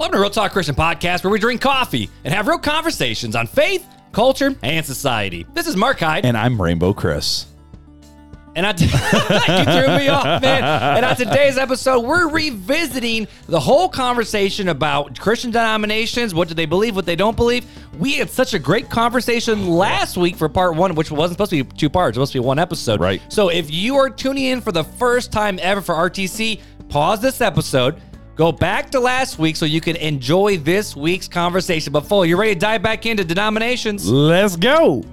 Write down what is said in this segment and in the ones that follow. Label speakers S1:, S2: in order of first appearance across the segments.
S1: Welcome to Real Talk Christian Podcast, where we drink coffee and have real conversations on faith, culture, and society. This is Mark Hyde,
S2: And I'm Rainbow Chris.
S1: and t- you threw me off, man. And on today's episode, we're revisiting the whole conversation about Christian denominations. What do they believe? What they don't believe? We had such a great conversation last week for part one, which wasn't supposed to be two parts. It was supposed to be one episode.
S2: Right.
S1: So if you are tuning in for the first time ever for RTC, pause this episode. Go back to last week so you can enjoy this week's conversation. But full, you ready to dive back into denominations?
S2: Let's go.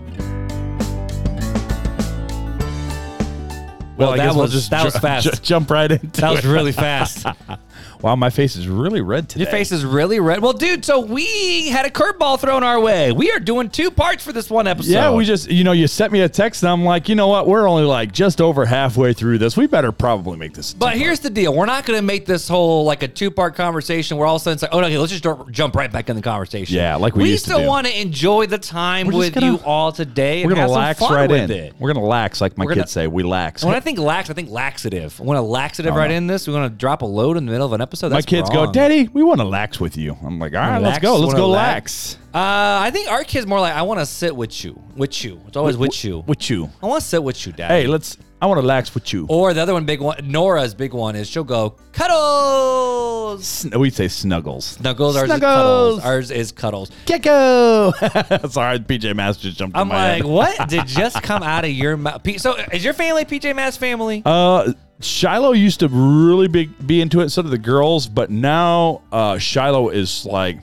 S1: Well,
S2: I
S1: that
S2: guess we'll
S1: was- that was fast.
S2: ju- jump right into
S1: That was really fast.
S2: Wow, my face is really red today.
S1: Your face is really red. Well, dude, so we had a curveball thrown our way. We are doing two parts for this one episode.
S2: Yeah, we just, you know, you sent me a text and I'm like, you know what? We're only like just over halfway through this. We better probably make this.
S1: But here's the deal: we're not going to make this whole like a two-part conversation where all of a sudden it's like, oh no, okay, let's just jump- right back in the conversation.
S2: Yeah, like we
S1: we
S2: used to
S1: still want to enjoy the time
S2: We're
S1: with
S2: gonna-
S1: you all today.
S2: we're
S1: have some
S2: lax right
S1: with
S2: in.
S1: It.
S2: We're gonna lax, like my
S1: gonna-
S2: kids say. We lax.
S1: When I think lax, I think laxative. I want to laxative right
S2: no.
S1: in this. We're going to drop a load in the middle of an episode.
S2: my
S1: That's
S2: kids
S1: wrong.
S2: go, Daddy, we want to lax with you. I'm like, all right, let's
S1: Lax,
S2: go. Let's
S1: wanna
S2: go
S1: lax.
S2: lax.
S1: Uh, I think our kids more like I want to sit with you, with you. It's always with you.
S2: With you.
S1: I want to sit with you, Dad.
S2: Hey, let's. I want to lax with you.
S1: Or the other one, big one, Nora's big one is she'll go cuddles.
S2: Sn- we say snuggles.
S1: Snuggles, ours is
S2: Snuggles.
S1: cuddles. Ours is cuddles.
S2: Gekko. Sorry, PJ Masks just jumped
S1: I'm
S2: in my
S1: like,
S2: head.
S1: what did just come out of your mouth? P- So, is your family PJ Masks family?
S2: Uh, Shiloh used to really big be into it. So did the girls, but now uh, Shiloh is like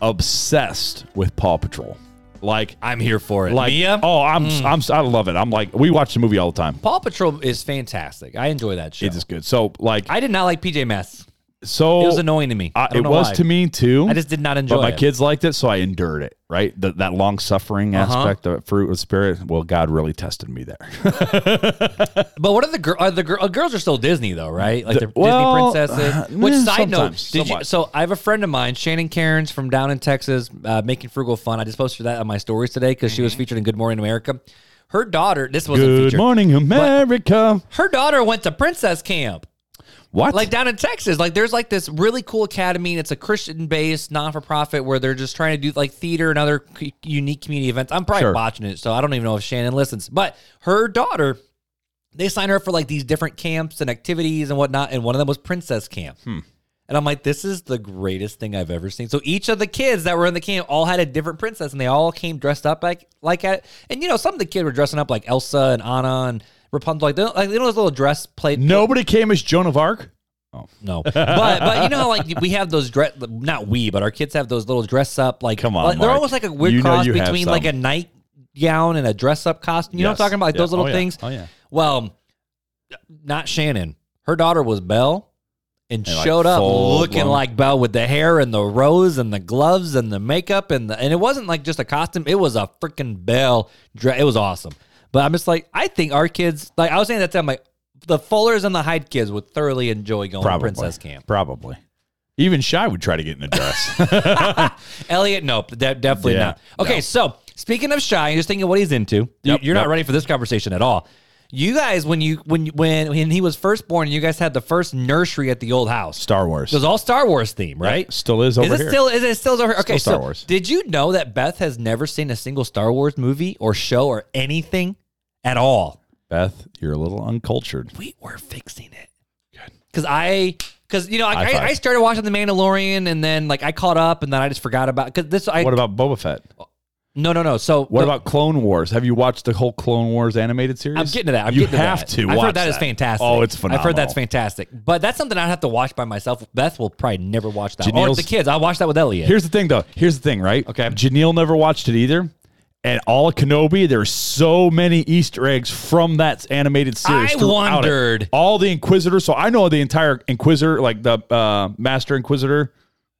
S2: obsessed with Paw Patrol. Like,
S1: I'm here for it.
S2: like,
S1: Mia,
S2: oh, I'm,
S1: Mm.
S2: I'm, I love it. I'm like, we watch the movie all the time.
S1: Paw Patrol is fantastic. I enjoy that show.
S2: It is good. So, like,
S1: I did not like PJ Masks.
S2: So
S1: It was annoying to me.
S2: I-
S1: I
S2: it was
S1: why.
S2: to me too.
S1: I just did not enjoy it.
S2: but my
S1: it.
S2: kids liked it, so I endured it. Right, the, that long suffering
S1: Uh-huh.
S2: aspect of fruit of spirit. Well, God really tested me there.
S1: But what are the girls? Are the uh, girls are still Disney though, right? Like
S2: The-
S1: they're
S2: well,
S1: Disney princesses.
S2: uh,
S1: Which
S2: eh,
S1: side note? Did you? So I have a friend of mine, Shannon Cairns from down in Texas, uh, making frugal fun. I just posted that on my stories today because she was featured in Good Morning America. Her daughter. This wasn't
S2: Mm-hmm. Good
S1: featured.
S2: morning, America.
S1: Her daughter went to princess camp.
S2: What?
S1: like down in Texas. Like there's like this really cool academy and it's a Christian based non for profit where they're just trying to do like theater and other c- unique community events. I'm probably
S2: Sure.
S1: watching it, so I don't even know if Shannon listens. But her daughter, they signed her up for like these different camps and activities and whatnot, and one of them was Princess Camp.
S2: Hmm.
S1: And I'm like, this is the greatest thing I've ever seen. So each of the kids that were in the camp all had a different princess, and they all came dressed up like like at And you know, some of the kids were dressing up like Elsa and Anna and Rapunzel, like they, like you know those little dress plate
S2: Nobody came as Joan of Arc.
S1: Oh no, but but you know, like we have those dress. Not we, but our kids have those little dress up. Like,
S2: Come on,
S1: like, they're
S2: Mark.
S1: almost like a weird
S2: You know
S1: cross
S2: you have
S1: between like a nightgown and a dress up costume. You know what I'm
S2: Yes.
S1: talking about? Like
S2: Yeah.
S1: those little
S2: Oh, yeah.
S1: things.
S2: Oh, yeah.
S1: Well, not Shannon. Her daughter was Belle. And,
S2: And, like,
S1: showed up
S2: full
S1: looking
S2: blown-
S1: like Belle with the hair and the rose and the gloves and the makeup and the and it wasn't like just a costume. It was a freaking Belle. Dre- it was awesome. But I'm just like, I think our kids, like I was saying that to them, like the Fullers and the Hyde kids would thoroughly enjoy going
S2: Probably.
S1: to Princess Camp.
S2: Probably. Even Shy would try to get in a dress.
S1: Elliot, nope, de- definitely
S2: Yeah,
S1: not. Okay,
S2: no.
S1: so speaking of shy, just thinking what he's into. You,
S2: Yep,
S1: you're not ready for this conversation at all. You guys, when you when when when he was first born, you guys had the first nursery at the old house.
S2: Star Wars.
S1: It was all Star Wars theme, right?
S2: Still is over
S1: is it
S2: here.
S1: still is it still over? Here? Okay,
S2: Star
S1: so
S2: Wars.
S1: did you know that Beth has never seen a single Star Wars movie or show or anything at all?
S2: Beth, you're a little uncultured.
S1: we were fixing it. Good. Because I, because you know, I,
S2: High
S1: I,
S2: five.
S1: I started watching The Mandalorian, and then like I caught up, and then I just forgot about because this. I
S2: what about Boba Fett?
S1: no, no, no. So
S2: What about Clone Wars? Have you watched the whole Clone Wars animated series?
S1: I'm getting to that. I'm
S2: you
S1: getting
S2: have
S1: to,
S2: to.
S1: I've
S2: watch
S1: heard that is fantastic.
S2: Oh, it's phenomenal.
S1: I've heard that's fantastic, but that's something I have to watch by myself. Beth will probably never watch that. Or the kids, I'll watch that with Elliot.
S2: Here's the thing, though. Here's the thing, right?
S1: Okay.
S2: Janelle never watched it either. And all of Kenobi, there's so many Easter eggs from that animated series.
S1: I
S2: throughout it.
S1: wondered.
S2: all the Inquisitors. So I know the entire Inquisitor, like the uh, Master Inquisitor,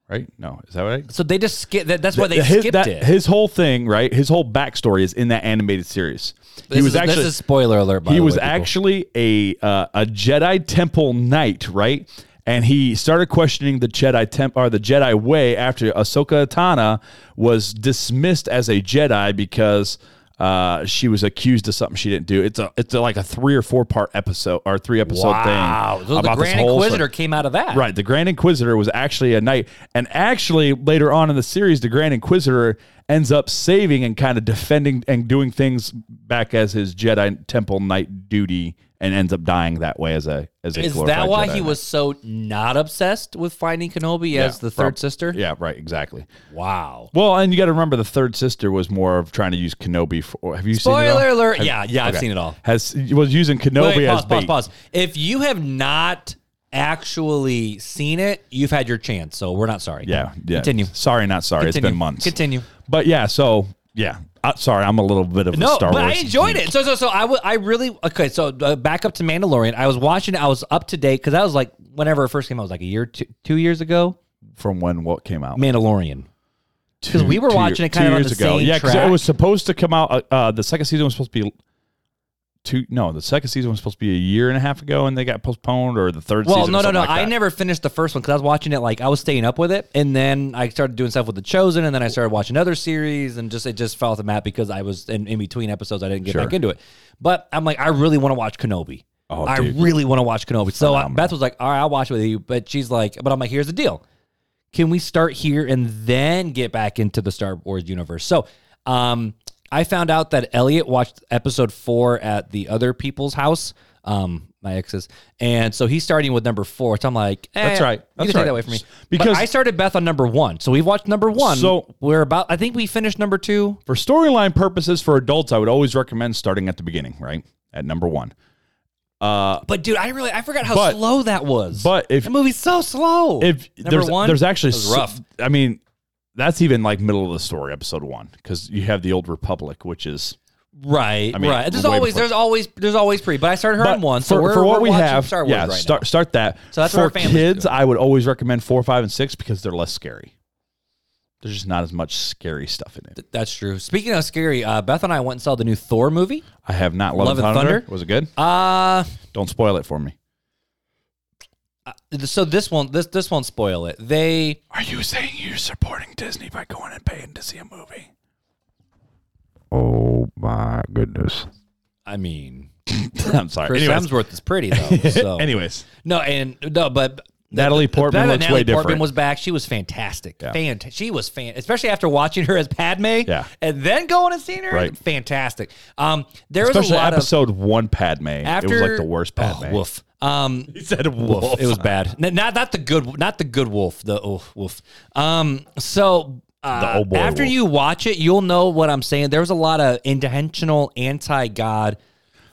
S2: right? No, is that right?
S1: so they just skip. That, that's why they
S2: his,
S1: skipped
S2: that-
S1: it.
S2: His whole thing, right? His whole backstory is in that animated series.
S1: this
S2: he was
S1: is,
S2: actually
S1: this is spoiler alert. By
S2: he
S1: the
S2: was
S1: way,
S2: actually a uh, a Jedi Temple knight, right? And he started questioning the Jedi temp or the Jedi way after Ahsoka Tano was dismissed as a Jedi because uh, she was accused of something she didn't do. It's a it's a, like a three or four part episode or three episode
S1: wow.
S2: thing
S1: So the Grand Inquisitor came out of that.
S2: Right, the Grand Inquisitor was actually a knight, and actually later on in the series, the Grand Inquisitor ends up saving and kind of defending and doing things back as his Jedi Temple knight duty, and ends up dying that way as a as a.
S1: Is that why
S2: Jedi
S1: he was so not obsessed with finding Kenobi as the third
S2: prob-
S1: sister?
S2: Yeah, right, exactly.
S1: Wow.
S2: Well, and you got to remember the third sister was more of trying to use Kenobi for. Have you seen?
S1: Spoiler alert.
S2: Have-
S1: yeah, yeah, I've seen it all.
S2: Has was using Kenobi
S1: Wait,
S2: as
S1: pause, pause,
S2: bait.
S1: pause. If you have not actually seen it, you've had your chance. So we're not sorry.
S2: Yeah, yeah.
S1: Continue.
S2: Sorry, not sorry.
S1: Continue.
S2: It's been months.
S1: Continue.
S2: But yeah, so yeah. Uh, sorry, I'm a little bit of a
S1: No,
S2: Star
S1: but
S2: Wars.
S1: I enjoyed it. So, so, so I, w- I really okay. So uh, back up to Mandalorian. I was watching. it. I was up to date because I was like, whenever it first came out, it was like a year, two, two years ago.
S2: from when what came out.
S1: Mandalorian.
S2: Because
S1: we were watching it kind of on the same
S2: Yeah, because
S1: track.
S2: it was supposed to come out. Uh, uh, the second season was supposed to be two. No, the second season was supposed to be a year and a half ago, and they got postponed. Or the third.
S1: Well,
S2: season
S1: no, no, no.
S2: like
S1: I never finished the first one because I was watching it like I was staying up with it, and then I started doing stuff with the Chosen, and then I started watching other series, and just it just fell off the map because I was in, in between episodes. I didn't get
S2: Sure.
S1: back into it, but I'm like, I really want to watch Kenobi.
S2: Oh,
S1: I
S2: dude.
S1: really want to watch Kenobi. So uh,
S2: Phenomenal.
S1: Beth was like, "All right, I'll watch it with you," but she's like, "But I'm like, here's the deal: can we start here and then get back into the Star Wars universe?" So, um, I found out that Elliot watched episode four at the other people's house, um, my ex's, and so he's starting with number four. So I'm like, eh,
S2: That's right.
S1: You
S2: That's
S1: can take that away from me
S2: Because-
S1: because I started Beth on number one, so we've watched number one.
S2: So-
S1: we're about. I think we finished number two.
S2: For storyline purposes, for adults, I would always recommend starting at the beginning, right at number one. Uh,
S1: But dude, I really I forgot how
S2: But-
S1: slow that was.
S2: but if
S1: the movie's so slow.
S2: if
S1: number
S2: there's
S1: one,
S2: there's actually
S1: was
S2: so-
S1: rough.
S2: I mean, that's even like middle of the story, episode one, because you have the old Republic, which is
S1: Right,
S2: I mean,
S1: right. There's always,
S2: before-
S1: there's always, there's always pre. But I started her
S2: But
S1: on one, so
S2: for,
S1: we're,
S2: for what
S1: we're
S2: we have,
S1: Star Wars
S2: yeah,
S1: right
S2: start
S1: now.
S2: start that.
S1: So that's
S2: for
S1: our
S2: kids. I would always recommend four, five, and six because they're less scary. There's just not as much scary stuff in it.
S1: That's true. Speaking of scary, uh, Beth and I went and saw the new Thor movie.
S2: I have not loved
S1: Love
S2: Thunder.
S1: Thunder?
S2: Was it good?
S1: Uh
S2: Don't spoil it for me.
S1: So this won't this this won't spoil it. They
S2: Are you saying you're supporting Disney by going and paying to see a movie? Oh my goodness!
S1: I mean
S2: I'm sorry.
S1: Chris
S2: Anyways,
S1: Hemsworth is pretty though. So
S2: anyways,
S1: no, and no, but
S2: Natalie Portman
S1: Natalie
S2: looks way different.
S1: Natalie Portman
S2: different.
S1: was back. She was fantastic.
S2: Yeah.
S1: Fant- she was fan, especially after watching her as Padme.
S2: Yeah.
S1: and then going and seeing her.
S2: Right.
S1: Fantastic. Um, there was a lot of
S2: episode one. Padme.
S1: after
S2: it was like the worst
S1: Oh,
S2: Padme.
S1: woof. Um,
S2: He said
S1: wolf.
S2: wolf.
S1: It was bad. Not not the good not the good wolf. The oh, wolf. Um. So. Uh,
S2: The old boy
S1: after
S2: wolf.
S1: you watch it, you'll know what I'm saying. There was a lot of intentional anti-God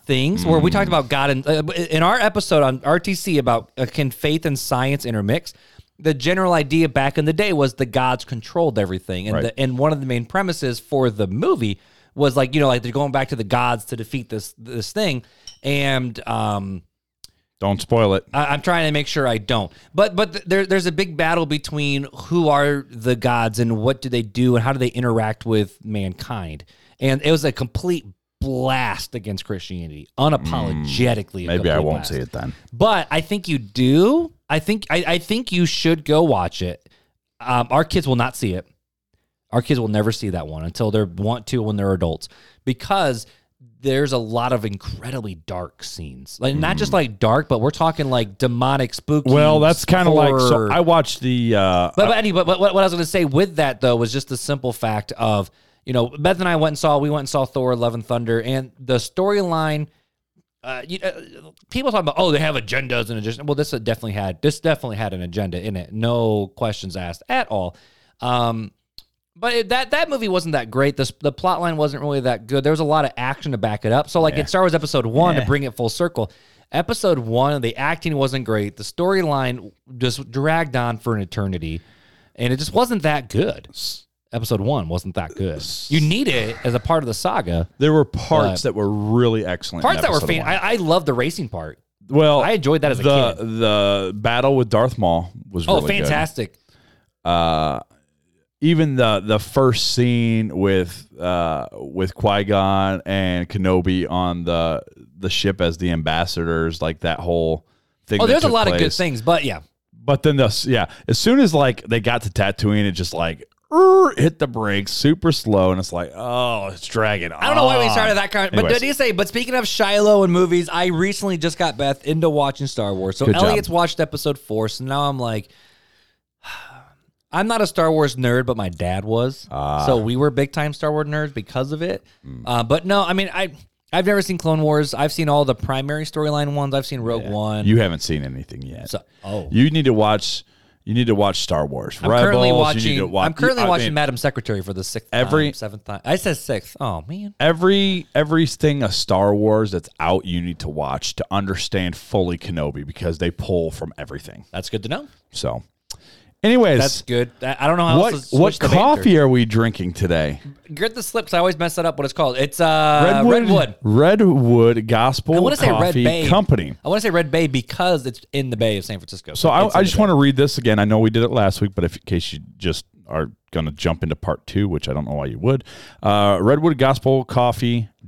S1: things where we talked
S2: Mm.
S1: about God and uh, in our episode on RTC about uh, can faith and science intermix. The general idea back in the day was the gods controlled everything, and
S2: Right.
S1: the, and one of the main premises for the movie was like you know like they're going back to the gods to defeat this this thing, and um
S2: Don't spoil it.
S1: I, I'm trying to make sure I don't. But but th- there, there's a big battle between who are the gods and what do they do and how do they interact with mankind. And it was a complete blast against Christianity, unapologetically. a
S2: Maybe I won't
S1: blast.
S2: see it then.
S1: But I think you do. I think I, I think you should go watch it. Um, our kids will not see it. Our kids will never see that one until they want to when they're adults because there's a lot of incredibly dark scenes. Like not just like dark, but we're talking like demonic, spooky.
S2: Mm. Well, that's kind of like so. I watched the. Uh,
S1: But, but, anyway, but what, what I was going to say with that though was just the simple fact of you know Beth and I went and saw we went and saw Thor: Love and Thunder, and the storyline. Uh, you, uh, people talk about oh they have agendas and agenda. Well, this definitely had this definitely had an agenda in it. No questions asked at all. Um, but it, that that movie wasn't that great. The the plot line wasn't really that good. There was a lot of action to back it up. So like in Star Wars Episode One to bring it full circle. Episode one, the acting wasn't great. The storyline just dragged on for an eternity, and it just wasn't that good. Episode one wasn't that good. You need it as a part of the saga.
S2: there were parts that were really excellent.
S1: Parts that were fan. I, I love the racing part.
S2: well,
S1: I enjoyed that as a
S2: the
S1: kid.
S2: the battle with Darth Maul was
S1: Oh,
S2: really good.
S1: fantastic!
S2: uh even the the first scene with uh with Qui Gon and Kenobi on the the ship as the ambassadors, like that whole thing.
S1: Oh, there's a lot of good things, but yeah,
S2: But then the yeah, as soon as like they got to Tatooine, it just like er, hit the brakes super slow, and it's like, oh, it's dragging.
S1: I don't know why we started that kind. But did you say? But speaking of Shiloh and movies, I recently just got Beth into watching Star Wars. So
S2: Good job.
S1: Elliot's watched Episode Four. So now I'm like, I'm not a Star Wars nerd, but my dad was.
S2: Ah.
S1: so we were big time Star Wars nerds because of it.
S2: Hmm.
S1: Uh, but no, I mean, I I've never seen Clone Wars. I've seen all the primary storyline ones. I've seen Rogue One.
S2: You haven't seen anything yet.
S1: So- oh.
S2: you need to watch. You need to watch Star Wars.
S1: I'm
S2: Rebels,
S1: currently watching.
S2: watch-
S1: I'm currently
S2: I
S1: watching
S2: mean,
S1: Madam Secretary for the sixth
S2: Every-
S1: time, seventh time. I said sixth. Oh man.
S2: every everything a Star Wars that's out. You need to watch to understand fully Kenobi because they pull from everything.
S1: That's good to know.
S2: So, anyways,
S1: That's good. I don't know how
S2: what
S1: else to
S2: what
S1: switch the banter.
S2: coffee are we drinking today?
S1: Get the slips. I always mess that up. What it's called? It's uh, Redwood.
S2: Redwood Gospel
S1: I want to say Red Bay
S2: Company.
S1: I want to say Red Bay because it's in the Bay of San Francisco.
S2: So
S1: It's
S2: I, I just want to read this again. I know we did it last week, but if in case you just are going to jump into part two, which I don't know why you would, uh,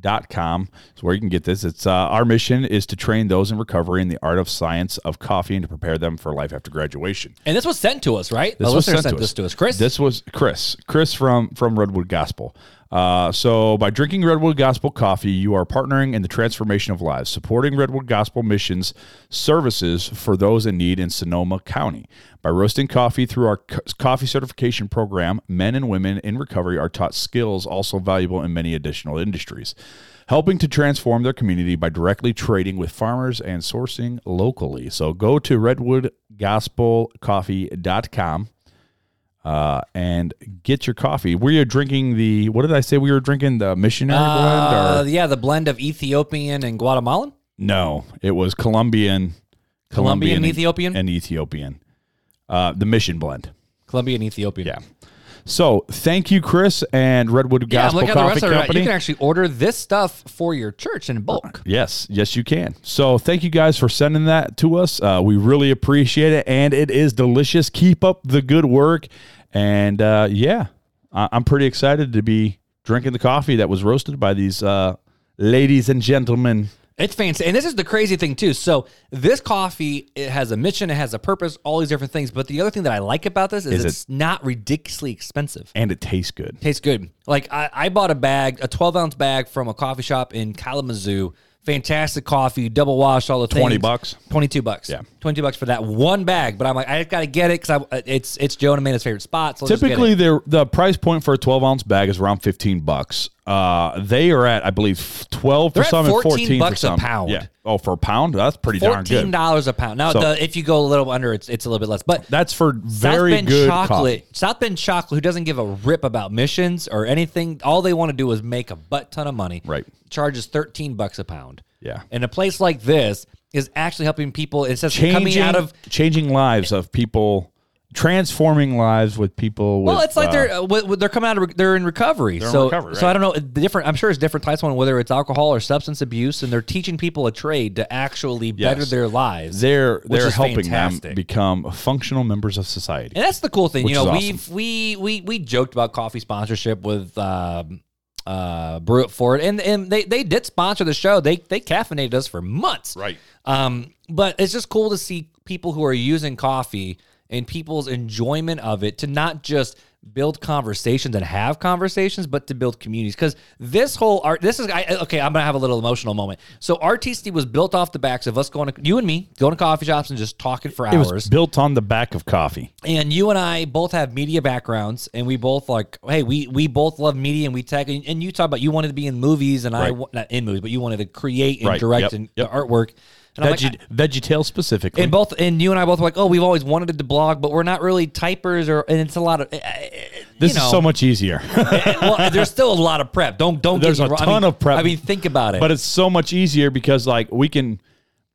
S2: redwoodgospelcoffee.com is where you can get this. It's uh, our mission is to train those in recovery in the art of science of coffee and to prepare them for life after graduation.
S1: And this was sent to us, right?
S2: This
S1: the
S2: was sent
S1: sent
S2: to
S1: this
S2: us.
S1: to us. Chris.
S2: This was Chris. Chris from from Redwood Gospel. Uh, so by drinking Redwood Gospel coffee, you are partnering in the transformation of lives, supporting Redwood Gospel missions services for those in need in Sonoma County. By roasting coffee through our co- coffee certification program, men and women in recovery are taught skills also valuable in many additional industries, helping to transform their community by directly trading with farmers and sourcing locally. So go to redwoodgospelcoffee.com uh, and get your coffee. We are drinking the what did I say we were drinking the missionary
S1: uh,
S2: blend or
S1: yeah, the blend of Ethiopian and Guatemalan.
S2: no? It was Colombian,
S1: Colombian
S2: and-
S1: Ethiopian?
S2: and Ethiopian. Uh, the mission blend.
S1: Colombian Ethiopian.
S2: Yeah. So thank you, Chris and Redwood
S1: Yeah,
S2: Gospel
S1: the
S2: Coffee. Company.
S1: You can actually order this stuff for your church in bulk.
S2: Yes, yes, you can. So thank you guys for sending that to us. Uh, we really appreciate it, and it is delicious. Keep up the good work, and uh, yeah, I- I'm pretty excited to be drinking the coffee that was roasted by these uh, ladies and gentlemen.
S1: It's fancy, and this is the crazy thing too. So this coffee it has a mission, it has a purpose, all these different things. But the other thing that I like about this is,
S2: Is it-
S1: it's not ridiculously expensive.
S2: And it tastes good.
S1: Tastes good. Like I, I bought a bag, a 12 ounce bag from a coffee shop in Kalamazoo. Fantastic coffee, double wash, all the things.
S2: 20 bucks?
S1: 22 bucks.
S2: Yeah.
S1: 22 bucks for that one bag. But I'm like, I got to get it because I it's it's Joe and Amanda's favorite spot. So just
S2: Typically, the the price point for a 12 ounce bag is around 15 bucks. Uh, they are at, I believe, 12
S1: They're
S2: for some and
S1: 14
S2: 14
S1: bucks
S2: for
S1: a
S2: some.
S1: pound.
S2: Yeah. Oh, for a pound? That's pretty darn good.
S1: Fourteen dollars a pound. Now,
S2: So-
S1: the, if you go a little under, it's it's a little bit less. But
S2: That's for very
S1: South Bend
S2: good
S1: chocolate.
S2: coffee.
S1: South Bend chocolate, who doesn't give a rip about missions or anything. All they want to do is make a butt ton of money.
S2: Right.
S1: Charges thirteen bucks a pound.
S2: Yeah.
S1: In a place like this is actually helping people. It says coming out of.
S2: changing lives of people, transforming lives with people.
S1: Well,
S2: with,
S1: it's like
S2: uh,
S1: they're uh, w- they're coming out of they're in recovery.
S2: in
S1: so
S2: recovery,
S1: so. I don't know the different. I'm sure it's different types of one whether it's alcohol or substance abuse, and they're teaching people a trade to actually better their lives.
S2: they're they're helping
S1: fantastic.
S2: them become functional members of society.
S1: And that's the cool thing. You know,
S2: is
S1: we've we we we joked about coffee sponsorship with um uh Brew It Forward and and they they did sponsor the show. They they caffeinated us for months.
S2: Right.
S1: Um but it's just cool to see people who are using coffee and people's enjoyment of it to not just build conversations and have conversations, but to build communities. Because this whole art, this is I, okay. I'm gonna have a little emotional moment. So RTC was built off the backs of us going to you and me going to coffee shops and just talking for
S2: It
S1: hours.
S2: was built on the back of coffee.
S1: And you and I both have media backgrounds, and we both like, hey, we we both love media, and we tech. And, and you talk about you wanted to be in movies, and I
S2: Right.
S1: wa- not in movies, but you wanted to create and
S2: Right.
S1: direct
S2: Yep.
S1: and
S2: Yep.
S1: the artwork. And like,
S2: Veggie, VeggieTale specifically.
S1: and both and you and I both were like, oh, we've always wanted to blog, but we're not really typers, or and it's a lot of. Uh,
S2: this
S1: know,
S2: is so much easier.
S1: well, there's still a lot of prep. Don't don't.
S2: There's a
S1: wrong. I
S2: ton
S1: mean-
S2: of prep.
S1: I mean, think about it.
S2: but it's so much easier because like we can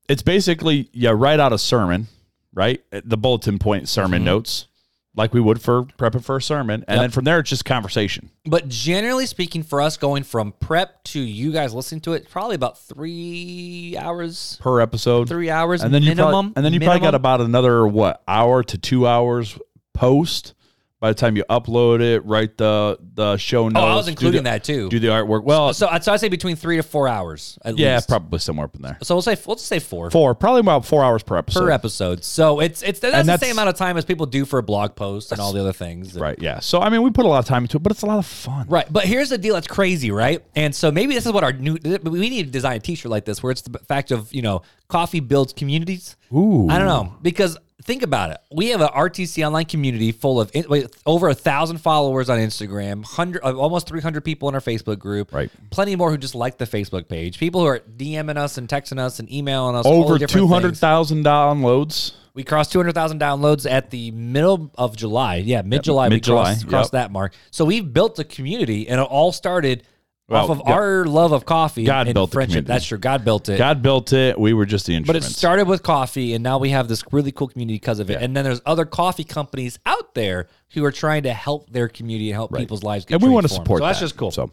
S2: it's basically yeah write out a sermon right the bulletin point sermon mm-hmm. notes like we would for prepping for a sermon. And
S1: Yep.
S2: then from there it's just conversation.
S1: But generally speaking, for us going from prep to you guys listening to it, probably about three hours,
S2: per episode.
S1: Three hours
S2: and then you
S1: minimum.
S2: probably, and then you probably got about another what hour to two hours post by the time you upload it, write the the show notes.
S1: Oh, I was including
S2: the-
S1: that too.
S2: Do the artwork. Well,
S1: So, so I'd say between three to four hours. At
S2: yeah,
S1: least.
S2: probably somewhere up in there.
S1: So we'll say we'll just say four.
S2: Four, probably about four hours per episode.
S1: per episode. So it's it's that's the
S2: that's-
S1: same amount of time as people do for a blog post and all the other things.
S2: Right. Yeah. So I mean, we put a lot of time into it, but it's a lot of fun.
S1: Right, but here's the deal that's crazy, right? And so maybe this is what our new we need to design a T-shirt like this, where it's the fact of you know coffee builds communities.
S2: Ooh.
S1: I don't know because think about it. We have an RTC online community full of wait, over a thousand followers on Instagram, hundred uh, almost three hundred people in our Facebook group.
S2: Right.
S1: plenty more who just like the Facebook page. People who are DMing us and texting us and emailing us
S2: Over two hundred thousand downloads.
S1: We crossed 200,000 downloads at the middle of July. Yeah, mid July. we
S2: mid-July,
S1: crossed, crossed
S2: yep.
S1: that mark. So we've built a community, and it all started off of
S2: yeah.
S1: our love of coffee
S2: God
S1: and
S2: built
S1: friendship.
S2: community.
S1: That's true. God built it.
S2: God built it. We were just the
S1: but it
S2: instruments.
S1: started with coffee, and now we have this really cool community because of it. And then there's other coffee companies out there who are trying to help their community and help people's lives get
S2: and we want to
S1: transformed.
S2: support.
S1: So that's
S2: that.
S1: just cool.
S2: So,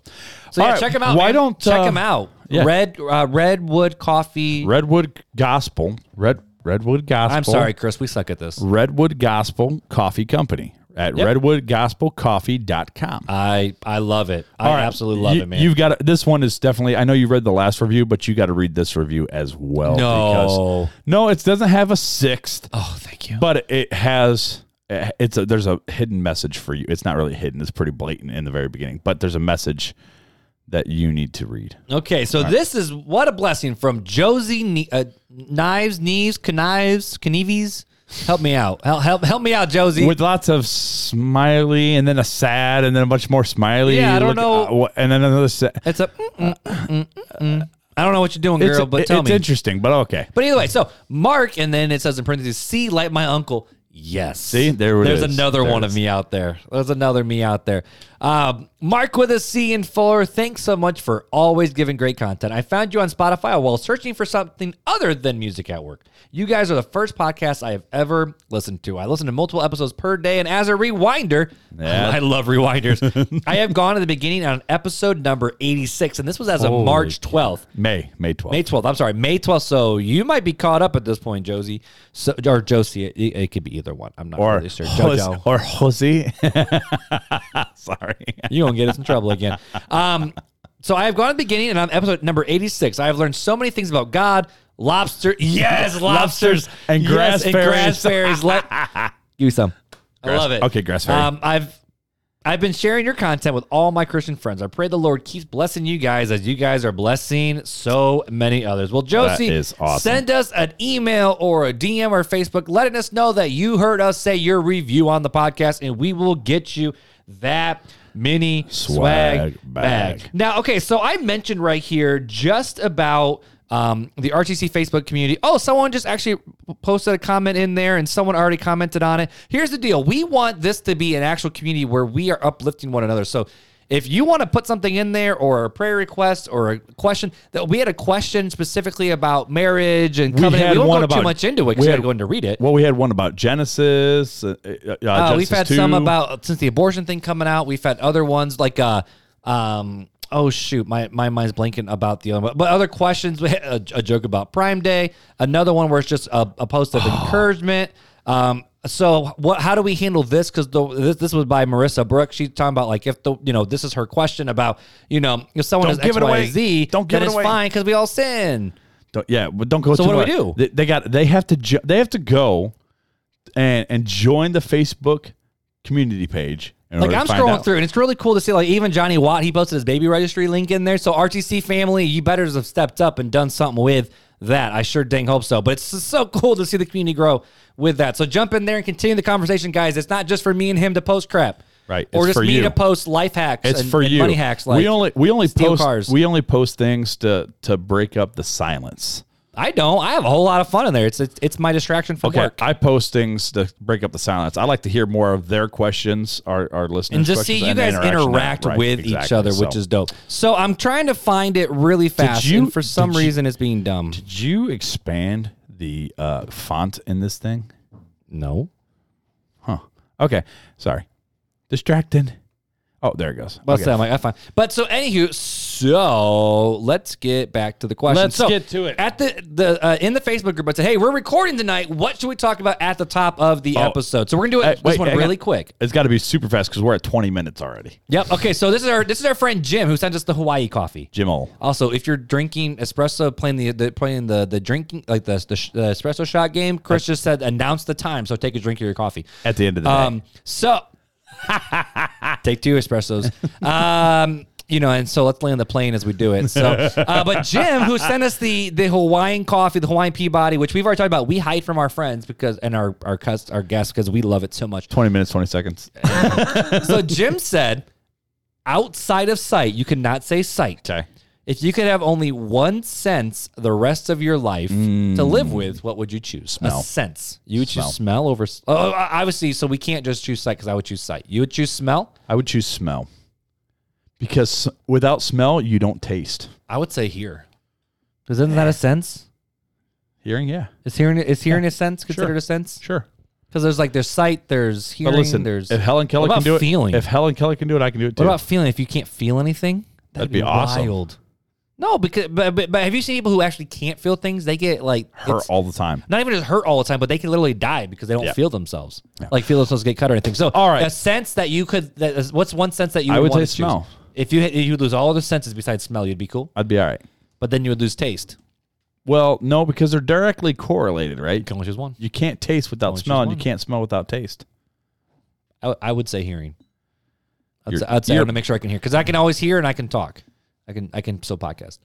S1: So yeah,
S2: All right,
S1: check them out.
S2: Why
S1: man.
S2: don't
S1: check
S2: uh,
S1: them out?
S2: yeah.
S1: Red uh, Redwood Coffee.
S2: Redwood Gospel. Red Redwood Gospel.
S1: I'm sorry, Chris. We suck at this.
S2: Redwood Gospel Coffee Company at
S1: Yep.
S2: redwoodgospelcoffee.com.
S1: I I love it. I
S2: right.
S1: absolutely love
S2: You-
S1: it, man.
S2: You've got to, this one is definitely. I know you read the last review, but you got to read this review as well.
S1: No.
S2: because, no, it doesn't have a sixth,
S1: oh, thank you.
S2: but it has. It's a there's a hidden message for you. It's not really hidden. It's pretty blatant in the very beginning, but there's a message that you need to read.
S1: Okay, so this is what a blessing from Josie uh, Knives, Knees, Knives, Knieves. Help me out. Help, help, help me out, Josie.
S2: with lots of smiley and then a sad and then a bunch more smiley.
S1: Yeah, I don't
S2: Look-
S1: know.
S2: uh, and then another sad.
S1: it's a. mm, mm, mm. I don't know what you're doing,
S2: It's,
S1: girl, but tell
S2: it's
S1: me.
S2: It's interesting, but okay.
S1: But either way, so Mark, and then it says in parentheses, "See, like my uncle." Yes.
S2: See, there
S1: There's
S2: is.
S1: another
S2: There
S1: one
S2: it
S1: of me out there. There's another me out there. Um, Mark with a C in Fuller. Thanks so much for always giving great content. I found you on Spotify while searching for something other than music at work. You guys are the first podcast I have ever listened to. I listen to multiple episodes per day, and as a rewinder,
S2: Yeah.
S1: I love rewinders. I have gone to the beginning on episode number 86, and this was as of
S2: Holy
S1: March 12th.
S2: May May twelfth.
S1: May 12th. I'm sorry, May 12th. So you might be caught up at this point, Josie. So, or Josie. It, it could be either one. I'm not
S2: or
S1: really sure.
S2: Jose, or Jose. Sorry.
S1: You won't get us in trouble again. Um, so I have gone to the beginning and on episode number 86. I have learned so many things about God, lobster. Yes, lobsters.
S2: and
S1: Yes,
S2: grass
S1: and grass fairies. Let, give me some. I love it.
S2: okay, grass fairy.
S1: Um, I've I've been sharing your content with all my Christian friends. I pray the Lord keeps blessing you guys as you guys are blessing so many others. Well, Josie,
S2: awesome.
S1: send us an email or a DM or Facebook letting us know that you heard us say your review on the podcast, and we will get you that mini swag,
S2: Swag
S1: bag.
S2: bag.
S1: Now, okay, so I mentioned right here just about um, the RTC Facebook community. Oh, someone just actually posted a comment in there and someone already commented on it. Here's the deal we want this to be an actual community where we are uplifting one another. So, if you want to put something in there or a prayer request or a question that we had a question specifically about marriage and covenant, we,
S2: had
S1: won't
S2: one
S1: go too much into it because
S2: we had-
S1: to go in to read it.
S2: Well, we had one about Genesis. Uh, uh, uh,
S1: Uh, we've had
S2: 2.
S1: some about since the abortion thing coming out. We've had other ones like uh um oh shoot my my mind's blanking about the other one. But other questions. We had a, a joke about Prime Day. Another one where it's just a, a post of encouragement. Um. So what? How do we handle this? Because this this was by Marissa Brooks. She's talking about like if the you know this is her question about you know if someone
S2: Don't
S1: has
S2: give
S1: X,
S2: it away.
S1: Z,
S2: Don't give
S1: then
S2: it
S1: it's
S2: away.
S1: fine because we all sin.
S2: Don't, yeah, but don't go.
S1: So what do we do?
S2: They, they got. They have to. Jo- they have to go and and join the Facebook community page.
S1: Like I'm scrolling
S2: out.
S1: through, and it's really cool to see. Like even Johnny Watt, he posted his baby registry link in there. So RTC family, you better have stepped up and done something with that. I sure dang hope so. But it's so cool to see the community grow with that. So jump in there and continue the conversation, guys. It's not just for me and him to post crap,
S2: Right.
S1: Or
S2: It's
S1: just me
S2: you.
S1: to post life hacks.
S2: It's
S1: and,
S2: for
S1: and
S2: you.
S1: money hacks. Like
S2: we only we only post
S1: cars.
S2: we only post things to to break up the silence.
S1: I don't. I have a whole lot of fun in there. It's it's, it's my distraction from
S2: Okay,
S1: work.
S2: I post things to break up the silence. I like to hear more of their questions, our our listeners,
S1: and just see you guys interact.
S2: Right,
S1: with each
S2: exactly.
S1: other, which is dope. So I'm trying to find it really fast,
S2: you-
S1: and for some
S2: did you-
S1: reason it's being dumb.
S2: Did you expand the uh, font in this thing?
S1: No.
S2: Huh. Okay. Sorry. Distracted. Oh, there it goes.
S1: But
S2: Okay.
S1: I'm like, I'm fine. But so, anywho, so let's get back to the question.
S2: Let's
S1: So,
S2: get to it.
S1: At the the uh, in the Facebook group, I said, hey, we're recording tonight. What should we talk about at the top of the
S2: Oh.
S1: episode? So we're gonna do it
S2: Hey,
S1: this
S2: wait,
S1: one
S2: hang
S1: really
S2: on.
S1: quick.
S2: It's got to be super fast because we're at 20 minutes already.
S1: Yep. Okay. So this is our this is our friend Jim who sent us the Hawaii coffee.
S2: Jim Ol.
S1: Also, if you're drinking espresso, playing the, the playing the the drinking like the, the, the espresso shot game, Chris just said announce the time, so take a drink of your coffee.
S2: At the end of the day.
S1: Um, so take two espressos. Um, you know, and so let's land the plane as we do it. So, uh, but Jim, who sent us the the Hawaiian coffee, the Hawaiian Peaberry, which we've already talked about, we hide from our friends because and our our cus- our guests because we love it so much.
S2: 20 minutes, 20 seconds.
S1: So Jim said, outside of sight, you cannot say sight.
S2: Okay.
S1: If you could have only one sense the rest of your life to mm. live with, what would you choose?
S2: Smell.
S1: A sense. You would
S2: Smell.
S1: choose smell over. Oh, obviously. So we can't just choose sight because I would choose sight. You would choose smell.
S2: I would choose smell because without smell, you don't taste.
S1: I would say hear. Because isn't that a eh. sense?
S2: Hearing, yeah,
S1: Is hearing is hearing a sense considered a sense?
S2: sure.
S1: Because there's like there's sight, there's hearing,
S2: But listen,
S1: there's.
S2: if Helen Keller can do it,
S1: feeling?
S2: if Helen Keller can do it, I can do it too.
S1: what about feeling? If you can't feel anything,
S2: That'd be awesome.
S1: Wild. No, because but, but but have you seen people who actually can't feel things? They get like
S2: Hurt
S1: it's-
S2: all the time.
S1: not even just hurt all the time, but they can literally die because they don't
S2: Yeah.
S1: feel themselves. Like feel themselves get cut or anything. So,
S2: All right.
S1: a sense that you could. That is, what's one sense that you?
S2: I would say
S1: to choose?
S2: smell.
S1: If you if you lose all other senses besides smell, you'd be cool.
S2: I'd be all right.
S1: But then you would lose taste.
S2: Well, no, because they're directly correlated, right?
S1: You can only choose one.
S2: You can't taste without
S1: choose
S2: smell, and you
S1: one.
S2: can't smell without taste.
S1: I, I would say hearing. I'd
S2: You're-
S1: say, I'd say I
S2: you're-
S1: want to make sure I can hear because I can always hear and I can talk. I can I can still podcast.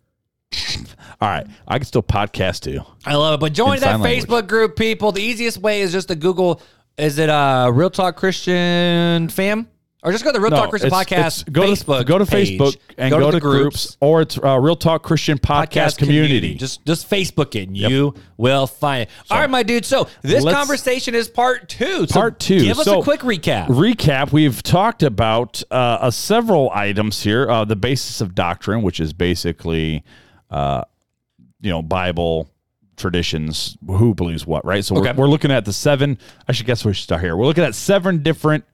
S2: All right, I can still podcast too.
S1: I love it. But join
S2: In
S1: that
S2: sign language.
S1: Facebook group, people. The easiest way is just to Google. Is it uh Real Talk Christian Fam? Or just go to the Real Talk Christian
S2: it's-
S1: Podcast
S2: it's- go
S1: Facebook.
S2: to go to
S1: page.
S2: Facebook and go, to,
S1: the
S2: groups, or it's uh, Real Talk Christian Podcast, Community.
S1: Just just Facebook it and you will find it. All right, my dude. So this conversation is part two. So
S2: Part two.
S1: Give us
S2: So,
S1: a quick recap.
S2: Recap: We've talked about uh, uh, several items here. Uh, the basis of doctrine, which is basically, uh, you know, Bible traditions, who believes what, right? So
S1: Okay.
S2: we're, we're looking at the seven. I should guess we should start here. We're looking at seven different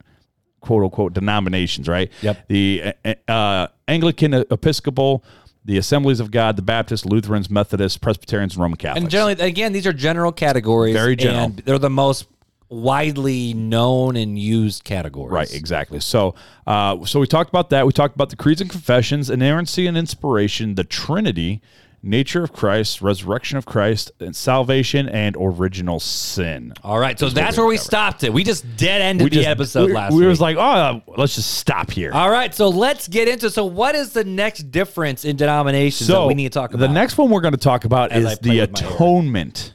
S2: quote unquote denominations, right?
S1: Yep.
S2: The uh, uh, Anglican Episcopal, the Assemblies of God, the Baptists, Lutherans, Methodists, Presbyterians, and Roman Catholics.
S1: and generally, again, these are general categories.
S2: Very general.
S1: And they're the most widely known and used categories.
S2: Right, exactly. So, uh, so we talked about that. We talked about the creeds and confessions, inerrancy and inspiration, the Trinity, nature of Christ, resurrection of Christ, and salvation and original sin.
S1: All right. So that's where we
S2: covered.
S1: stopped it. We just dead ended the
S2: just-
S1: episode
S2: we,
S1: last
S2: we
S1: week.
S2: was like, oh, let's just stop here.
S1: All right, so let's get into. So, what is the next difference in denominations that we need to talk about?
S2: the next one we're going to talk about
S1: As
S2: is the
S1: with my hair.
S2: atonement.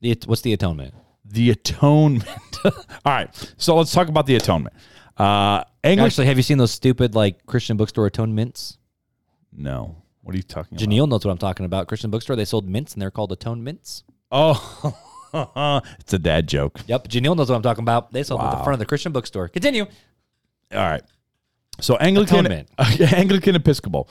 S1: The- what's the atonement?
S2: The atonement. All right, so let's talk about the atonement. Uh, English.
S1: Actually, have you seen those stupid like Christian bookstore atonements?
S2: no. What are you talking about?
S1: Janelle knows what I'm talking about. Christian bookstore, they sold mints and they're called atone mints.
S2: Oh, it's a dad joke.
S1: Yep, Janelle knows what I'm talking about. They sold them at the
S2: Wow.
S1: front of the Christian bookstore. Continue.
S2: All right. So Anglican
S1: Atonement.
S2: Anglican Episcopal.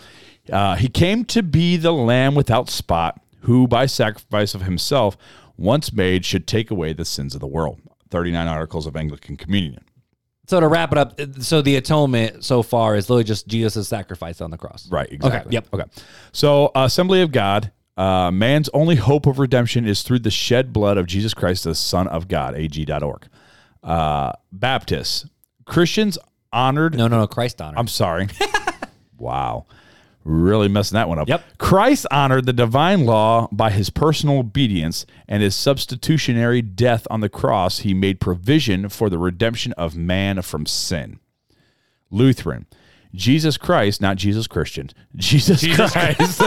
S2: Uh, he came to be the lamb without spot, who by sacrifice of himself once made should take away the sins of the world. 39 articles of Anglican communion.
S1: So to wrap it up, so the atonement so far is literally just Jesus' sacrifice on the cross.
S2: Right, exactly.
S1: yep.
S2: Okay. So uh, Assembly of God, uh, man's only hope of redemption is through the shed blood of Jesus Christ, the Son of God, ag.org. Uh, Baptists, Christians honored
S1: No, no, no. Christ honored.
S2: I'm sorry. wow. Really messing that one up.
S1: Yep.
S2: Christ honored the divine law by his personal obedience and his substitutionary death on the cross. He made provision for the redemption of man from sin. Lutheran. Jesus Christ, not Jesus Christian, Jesus, Christ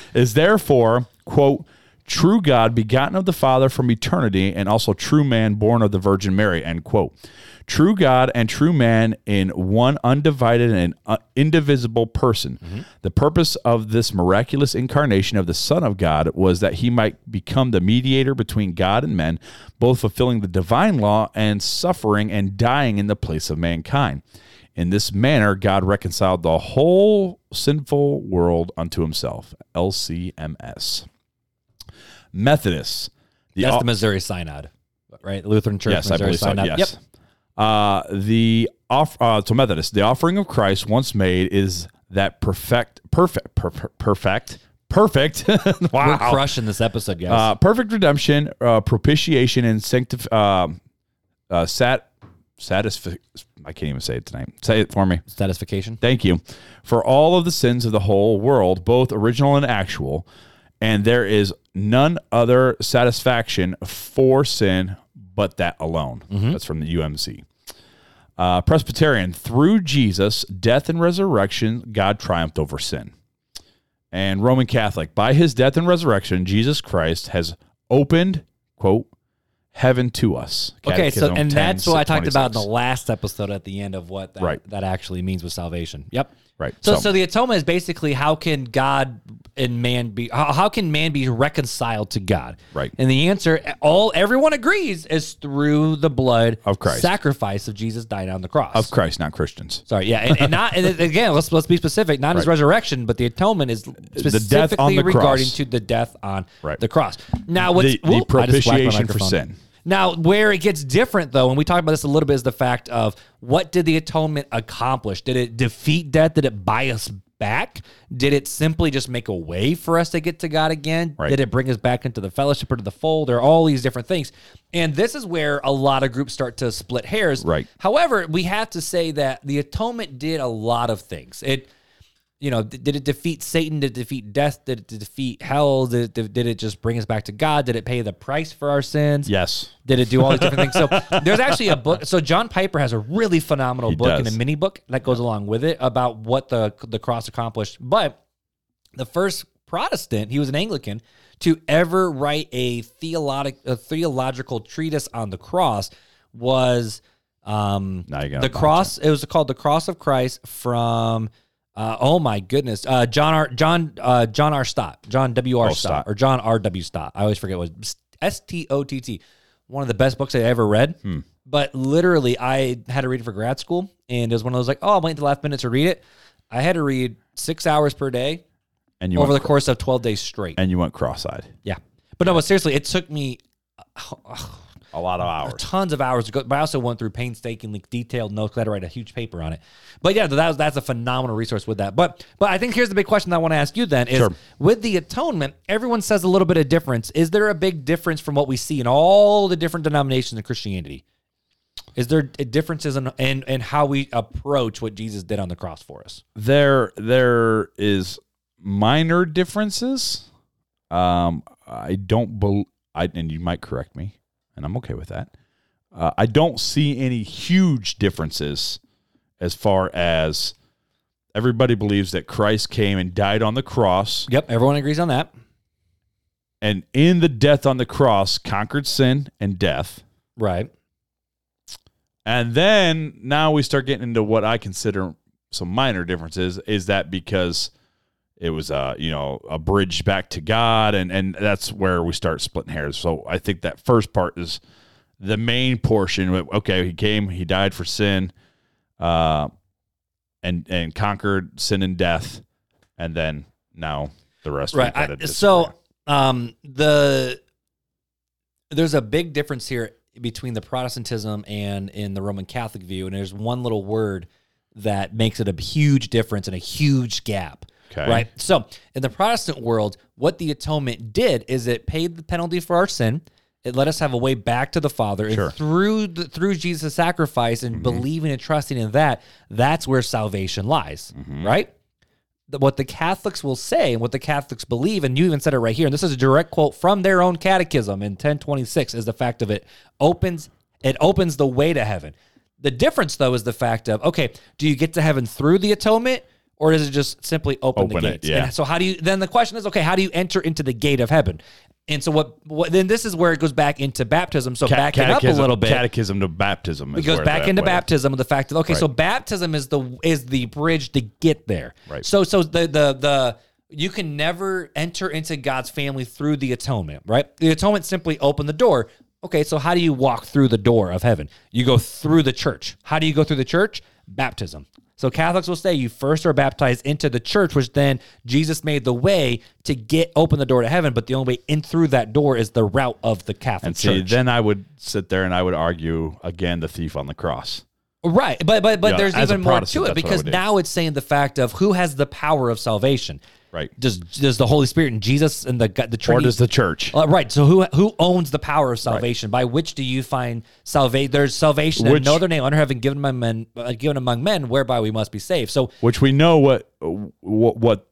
S2: is therefore, quote, true God, begotten of the Father from eternity, and also true man, born of the Virgin Mary, end quote. True God and true man in one undivided and uh, indivisible person. The purpose of this miraculous incarnation of the Son of God was that he might become the mediator between God and men, both fulfilling the divine law and suffering and dying in the place of mankind. In this manner, God reconciled the whole sinful world unto himself. LCMS. Methodists. The
S1: That's
S2: au-
S1: the Missouri Synod, right? Lutheran Church,
S2: yes, I
S1: Missouri
S2: believe so.
S1: Synod.
S2: Yes.
S1: Yep.
S2: Uh, the off uh, to Methodist, the offering of Christ once made is that perfect, perfect, perfect, perfect, perfect. wow,
S1: We're crushing this episode, guys.
S2: uh, perfect redemption, uh, propitiation, and sanctif- um uh, sat satisfi- I can't even say it tonight. Say it for me.
S1: Satisfaction.
S2: Thank you for all of the sins of the whole world, both original and actual. And there is none other satisfaction for sin but that alone. That's from the UMC. Uh, Presbyterian, through Jesus' death and resurrection, God triumphed over sin. And Roman Catholic, by his death and resurrection, Jesus Christ has opened, quote, heaven to us.
S1: Okay, so and
S2: 10,
S1: that's what I talked about in the last episode at the end of what that,
S2: Right.
S1: that actually means with salvation. Yep.
S2: Right.
S1: So,
S2: So-
S1: so the atonement is basically how can God and man be how, how can man be reconciled to God?
S2: Right.
S1: And the answer, all everyone agrees, is through the blood
S2: Of Christ.
S1: sacrifice of Jesus dying on the cross.
S2: Of Christ, not Christians.
S1: Sorry, yeah, and, and not and again. Let's let's be specific. Not his resurrection, but the atonement is specifically
S2: death on the
S1: regarding
S2: cross.
S1: to the death on
S2: Right.
S1: the cross. Now, what's
S2: The- the
S1: Ooh, I just whacked my
S2: propitiation for sin.
S1: Now, where it gets different, though, and we talked about this a little bit, is the fact of what did the atonement accomplish? Did it defeat death? Did it buy us back? Did it simply just make a way for us to get to God again?
S2: Right.
S1: Did it bring us back into the fellowship or to the fold? There are all these different things. And this is where a lot of groups start to split hairs.
S2: Right.
S1: However, we have to say that the atonement did a lot of things. It you know, did it defeat Satan? Did it defeat death? Did it defeat hell? Did it, did it just bring us back to God? Did it pay the price for our sins?
S2: Yes.
S1: Did it do all these different things? So there's actually a book. So John Piper has a really phenomenal
S2: He
S1: book and a mini book that goes along with it about what the the cross accomplished. But the first Protestant, he was an Anglican, to ever write a theologic a theological treatise on the cross was um
S2: Now you got
S1: the cross. It was called the Cross of Christ from. Uh, oh my goodness, uh, John R. John uh, John R. Stott, John W. R.
S2: Oh,
S1: Stott,
S2: Stott.
S1: or John R. W. Stott. I always forget what S T O T T. One of the best books I ever read.
S2: Hmm.
S1: But literally, I had to read it for grad school, and it was one of those like, oh, I'm waiting the last minute to read it. I had to read six hours per day
S2: And you
S1: over the
S2: went,
S1: course of 12 days straight.
S2: and you went cross-eyed.
S1: Yeah, but no, but seriously, it took me
S2: A lot of hours.
S1: tons of hours. But I also went through painstakingly detailed notes. I had to write a huge paper on it. But yeah, that was, that's a phenomenal resource with that. But but I think here's the big question that I want to ask you then is
S2: Sure.
S1: with the atonement, everyone says a little bit of difference. Is there a big difference from what we see in all the different denominations of Christianity? Is there differences in, in in how we approach what Jesus did on the cross for us?
S2: There, there is minor differences. Um, I don't believe. I and you might correct me, and I'm okay with that. Uh, I don't see any huge differences as far as everybody believes that Christ came and died on the cross,
S1: Yep, everyone agrees on that.
S2: and in the death on the cross conquered sin and death.
S1: Right.
S2: And then now we start getting into what I consider some minor differences. Is that because it was a you know a bridge back to God, and and that's where we start splitting hairs. So I think that first part is the main portion. Okay, he came, he died for sin, uh, and and conquered sin and death, and then now the rest.
S1: right I- so um the there's a big difference here between the protestantism and in the roman catholic view and there's one little word that makes it a huge difference and a huge gap
S2: Okay.
S1: right so in the protestant world what the atonement did is it paid the penalty for our sin it let us have a way back to the father
S2: Sure.
S1: and through the, through jesus sacrifice and mm-hmm. believing and trusting in that that's where salvation lies mm-hmm. right what the Catholics will say and what the Catholics believe, and you even said it right here, and this is a direct quote from their own catechism in 1026, is the fact of it opens it opens the way to heaven. The difference though is the fact of okay, do you get to heaven through the atonement? Or does it just simply open,
S2: Open
S1: the
S2: it, yeah.
S1: And so how do you then the question is, okay, how do you enter into the gate of heaven? And so what, what then this is where it goes back into baptism. So
S2: Ca-
S1: it up a little bit.
S2: Catechism to baptism.
S1: It goes back into
S2: way-
S1: baptism the fact of okay, so baptism is the is the bridge to get there.
S2: Right.
S1: So so the the the you can never enter into God's family through the atonement, right? The atonement simply opened the door. Okay, so how do you walk through the door of heaven? You go through the church. How do you go through the church? Baptism. So Catholics will say you first are baptized into the church, which then Jesus made the way to get open the door to heaven. But the only way in through that door is the route of the Catholic
S2: And see,
S1: Church.
S2: then I would sit there and I would argue again the thief on the cross.
S1: Right, but but but
S2: Yeah,
S1: there's even more to it
S2: that's what I
S1: because now it's saying the fact of who has the power of salvation.
S2: Right.
S1: Does does the Holy Spirit and Jesus and the the
S2: Or does the church?
S1: Uh, right. So who who owns the power of salvation? By which do you find salvation? There's salvation in
S2: Which-
S1: no other name under heaven given among men, uh, given among men, whereby we must be saved. So
S2: Which we know what what, what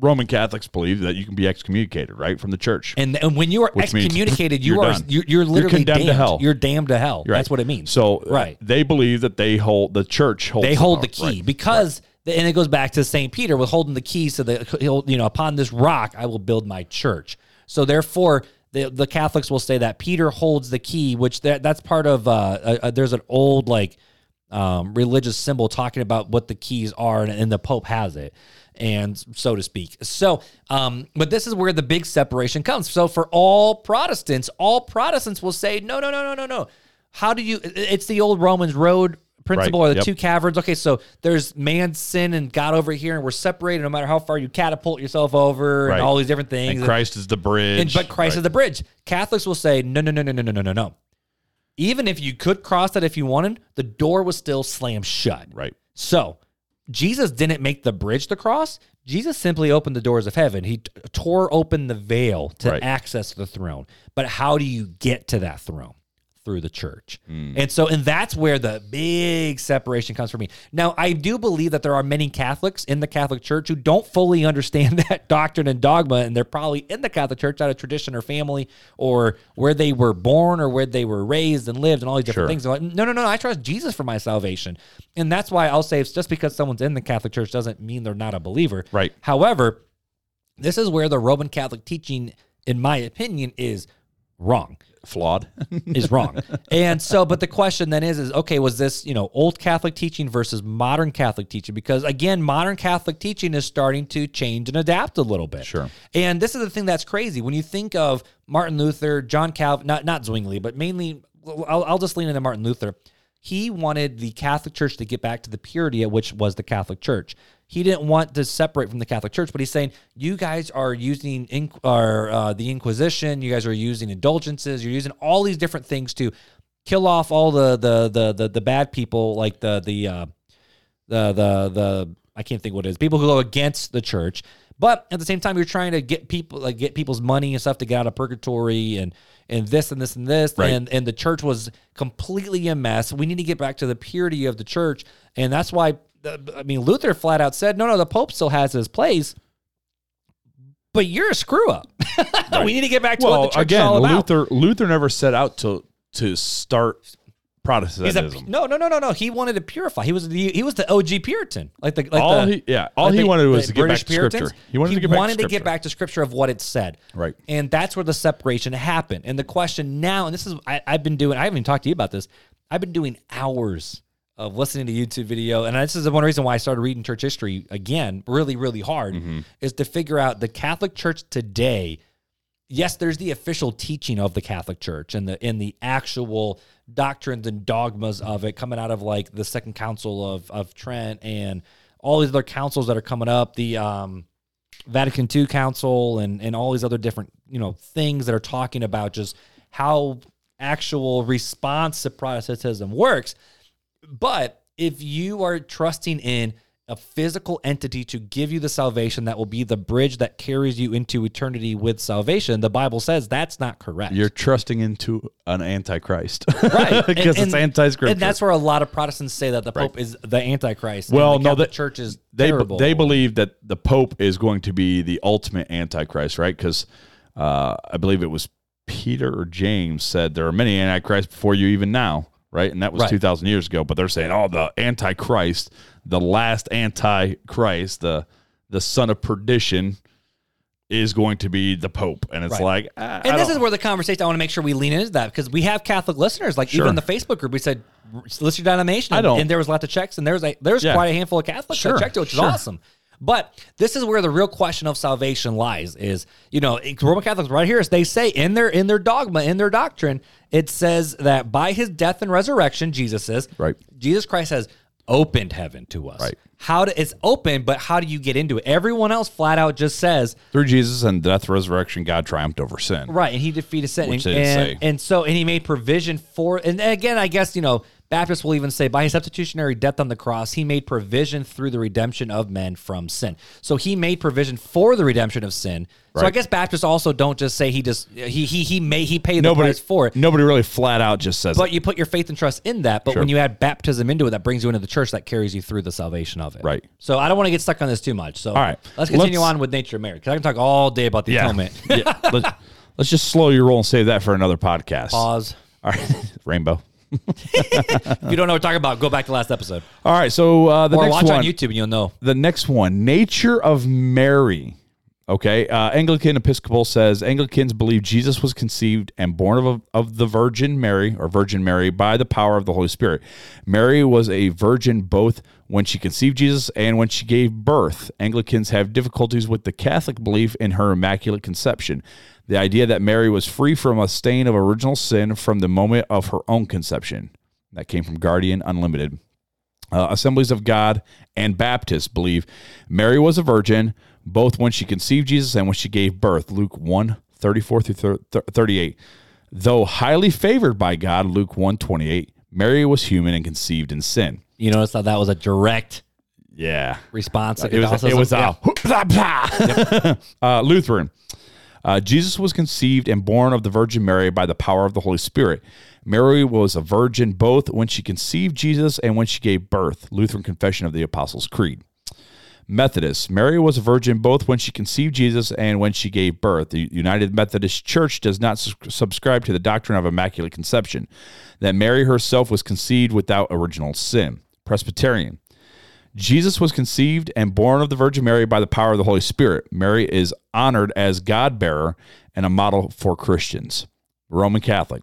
S2: Roman Catholics believe that you can be excommunicated, right, from the church.
S1: and and when you are
S2: Which
S1: excommunicated, you
S2: you're
S1: are you're, you're literally
S2: condemned to hell.
S1: You're damned to hell.
S2: Right.
S1: That's what it means.
S2: So uh,
S1: Right.
S2: they believe that they hold the church holds
S1: they hold the
S2: power,
S1: key
S2: right.
S1: because and it goes back to Saint Peter with holding the keys to the you know upon this rock I will build my church. So therefore the the Catholics will say that Peter holds the key, which that, that's part of uh, there's an old like um, religious symbol talking about what the keys are, and, and the Pope has it, and so to speak. So, um, but this is where the big separation comes. So for all Protestants, all Protestants will say, no, no, no, no, no, no. How do you? It's the old Romans road principle
S2: Right,
S1: or the
S2: yep.
S1: two caverns. Okay, so there's man's sin and God over here, and we're separated no matter how far you catapult yourself over
S2: Right.
S1: and all these different things.
S2: And Christ is the bridge.
S1: And- but Christ
S2: right.
S1: is the bridge. Catholics will say, no, no, no, no, no, no, no, no, no. Even if you could cross that if you wanted, the door was still slammed shut.
S2: right.
S1: So Jesus didn't make the bridge to cross. Jesus simply opened the doors of heaven. He t- tore open the veil to access the throne. But how do you get to that throne? Through the church.
S2: Hmm.
S1: And so, and that's where the big separation comes for me. Now, I do believe that there are many Catholics in the Catholic Church who don't fully understand that doctrine and dogma, and they're probably in the Catholic Church out of tradition or family or where they were born or where they were raised and lived and all these different
S2: Sure.
S1: things. They're like, no, no, no, I trust Jesus for my salvation. And that's why I'll say it's just because someone's in the Catholic Church doesn't mean they're not a believer.
S2: Right.
S1: However, this is where the Roman Catholic teaching, in my opinion, is wrong.
S2: Flawed.
S1: Is wrong. and so, but the question then is, is okay, was this, you know, old Catholic teaching versus modern Catholic teaching? Because again, modern Catholic teaching is starting to change and adapt a little bit.
S2: Sure.
S1: And this is the thing that's crazy. When you think of Martin Luther, John Calvin, not not Zwingli, but mainly, I'll, I'll just lean into Martin Luther. He wanted the Catholic Church to get back to the purity at which was the Catholic Church. He didn't want to separate from the Catholic Church, but he's saying you guys are using in, or, uh, the Inquisition, you guys are using indulgences, you're using all these different things to kill off all the the the the, the bad people, like the the uh, the the the I can't think what it is. People who go against the church, but at the same time, you're trying to get people like get people's money and stuff to get out of purgatory and and this and this and this.
S2: Right.
S1: And and the church was completely a mess. We need to get back to the purity of the church, and that's why I mean Luther flat out said, no, no, the Pope still has his place. But you're a screw up. we need to get back to what the church is all about.
S2: Luther Luther never set out to to start
S1: He's a,
S2: Protestantism.
S1: no, no, no, no, no. He wanted to purify. He was the he was the OG Puritan, like the like
S2: all
S1: the,
S2: he yeah, all
S1: like
S2: he
S1: the-
S2: wanted was to get
S1: British
S2: back to scripture.
S1: Puritans.
S2: He wanted to get back
S1: wanted
S2: to
S1: to get
S2: scripture.
S1: back to scripture of what it said.
S2: Right.
S1: And that's where the separation happened. And the question now, and this is I, I've been doing. I haven't even talked to you about this. I've been doing hours of listening to YouTube video, and this is the one reason why I started reading church history again, really, really hard,
S2: Mm-hmm.
S1: is to figure out the Catholic Church today yes, there's the official teaching of the Catholic Church and the in the actual doctrines and dogmas of it coming out of like the Second Council of of Trent and all these other councils that are coming up, the um, Vatican II Council and and all these other different you know things that are talking about just how actual response to Protestantism works. But if you are trusting in a physical entity to give you the salvation that will be the bridge that carries you into eternity with salvation, the Bible says that's not correct.
S2: You're trusting into an antichrist,
S1: right
S2: Because it's anti-scripture.
S1: and that's where a lot of Protestants say that the Pope is the Antichrist.
S2: Well,
S1: the
S2: no, the
S1: Church is
S2: they
S1: terrible.
S2: they believe that the Pope is going to be the ultimate antichrist, right? Because uh, I believe it was Peter or James said there are many antichrists before you even now, right? And that was
S1: Right.
S2: two thousand years ago. But they're saying, oh, the antichrist, the last antichrist, the the son of perdition, is going to be the Pope, and it's
S1: Right.
S2: like, ah,
S1: And
S2: I
S1: this is where the conversation I want to make sure we lean into that because we have Catholic listeners, like
S2: Sure.
S1: even in the Facebook group, we said list your denomination,
S2: I don't-
S1: and there was lots of checks, and there's a there's
S2: Yeah.
S1: quite a handful of Catholics
S2: Sure,
S1: that checked it, which
S2: sure.
S1: is awesome. But this is where the real question of salvation lies: is you know Roman Catholics right here, they say in their in their dogma in their doctrine, it says that by His death and resurrection, Jesus says,
S2: Right.
S1: Jesus Christ has opened heaven to us.
S2: Right.
S1: How do, it's open, but how do you get into it? Everyone else flat out just says,
S2: Through Jesus and death, resurrection, God triumphed over sin.
S1: right, and he defeated sin. And, and, and so, and he made provision for, and again, I guess, you know, Baptists will even say by his substitutionary death on the cross, he made provision through the redemption of men from sin. So he made provision for the redemption of sin. So I guess Baptists also don't just say he just, he, he, he made, he paid the
S2: Nobody
S1: price for it.
S2: Nobody really flat out just says
S1: But
S2: it.
S1: you put your faith and trust in that. But
S2: Sure.
S1: when you add baptism into it, that brings you into the church that carries you through the salvation of it.
S2: Right.
S1: So I don't want to get stuck on this too much. So all
S2: right.
S1: let's continue
S2: Let's-
S1: on with nature of marriage because I can talk all day about the
S2: Yeah.
S1: atonement.
S2: yeah. Let's, let's just slow your roll and save that for another podcast.
S1: Pause.
S2: All right. Rainbow.
S1: If you don't know what we're talking about, go back to last episode
S2: All right. So uh, the
S1: or
S2: next
S1: watch
S2: one.
S1: on YouTube and you'll know.
S2: the next one nature of mary okay uh, anglican episcopal says anglicans believe jesus was conceived and born of, of the virgin mary or virgin mary by the power of the holy spirit mary was a virgin both when she conceived jesus and when she gave birth anglicans have difficulties with the catholic belief in her immaculate conception the idea that mary was free from a stain of original sin from the moment of her own conception that came from guardian unlimited uh, Assemblies of God and Baptists believe Mary was a virgin both when she conceived Jesus and when she gave birth. Luke 1 34 through thir- thir- 38. Though highly favored by God, Luke 1 28, Mary was human and conceived in sin.
S1: You notice how that was a direct
S2: Yeah.
S1: response.
S2: It was, it was
S1: Yeah.
S2: a uh, Lutheran. Uh, Jesus was conceived and born of the Virgin Mary by the power of the Holy Spirit. Mary was a virgin both when she conceived Jesus and when she gave birth. Lutheran Confession of the Apostles' Creed. Methodist. Mary was a virgin both when she conceived Jesus and when she gave birth. The United Methodist Church does not subscribe to the doctrine of Immaculate Conception, that Mary herself was conceived without original sin. Presbyterian. Jesus was conceived and born of the Virgin Mary by the power of the Holy Spirit. Mary is honored as God bearer and a model for Christians. Roman Catholic.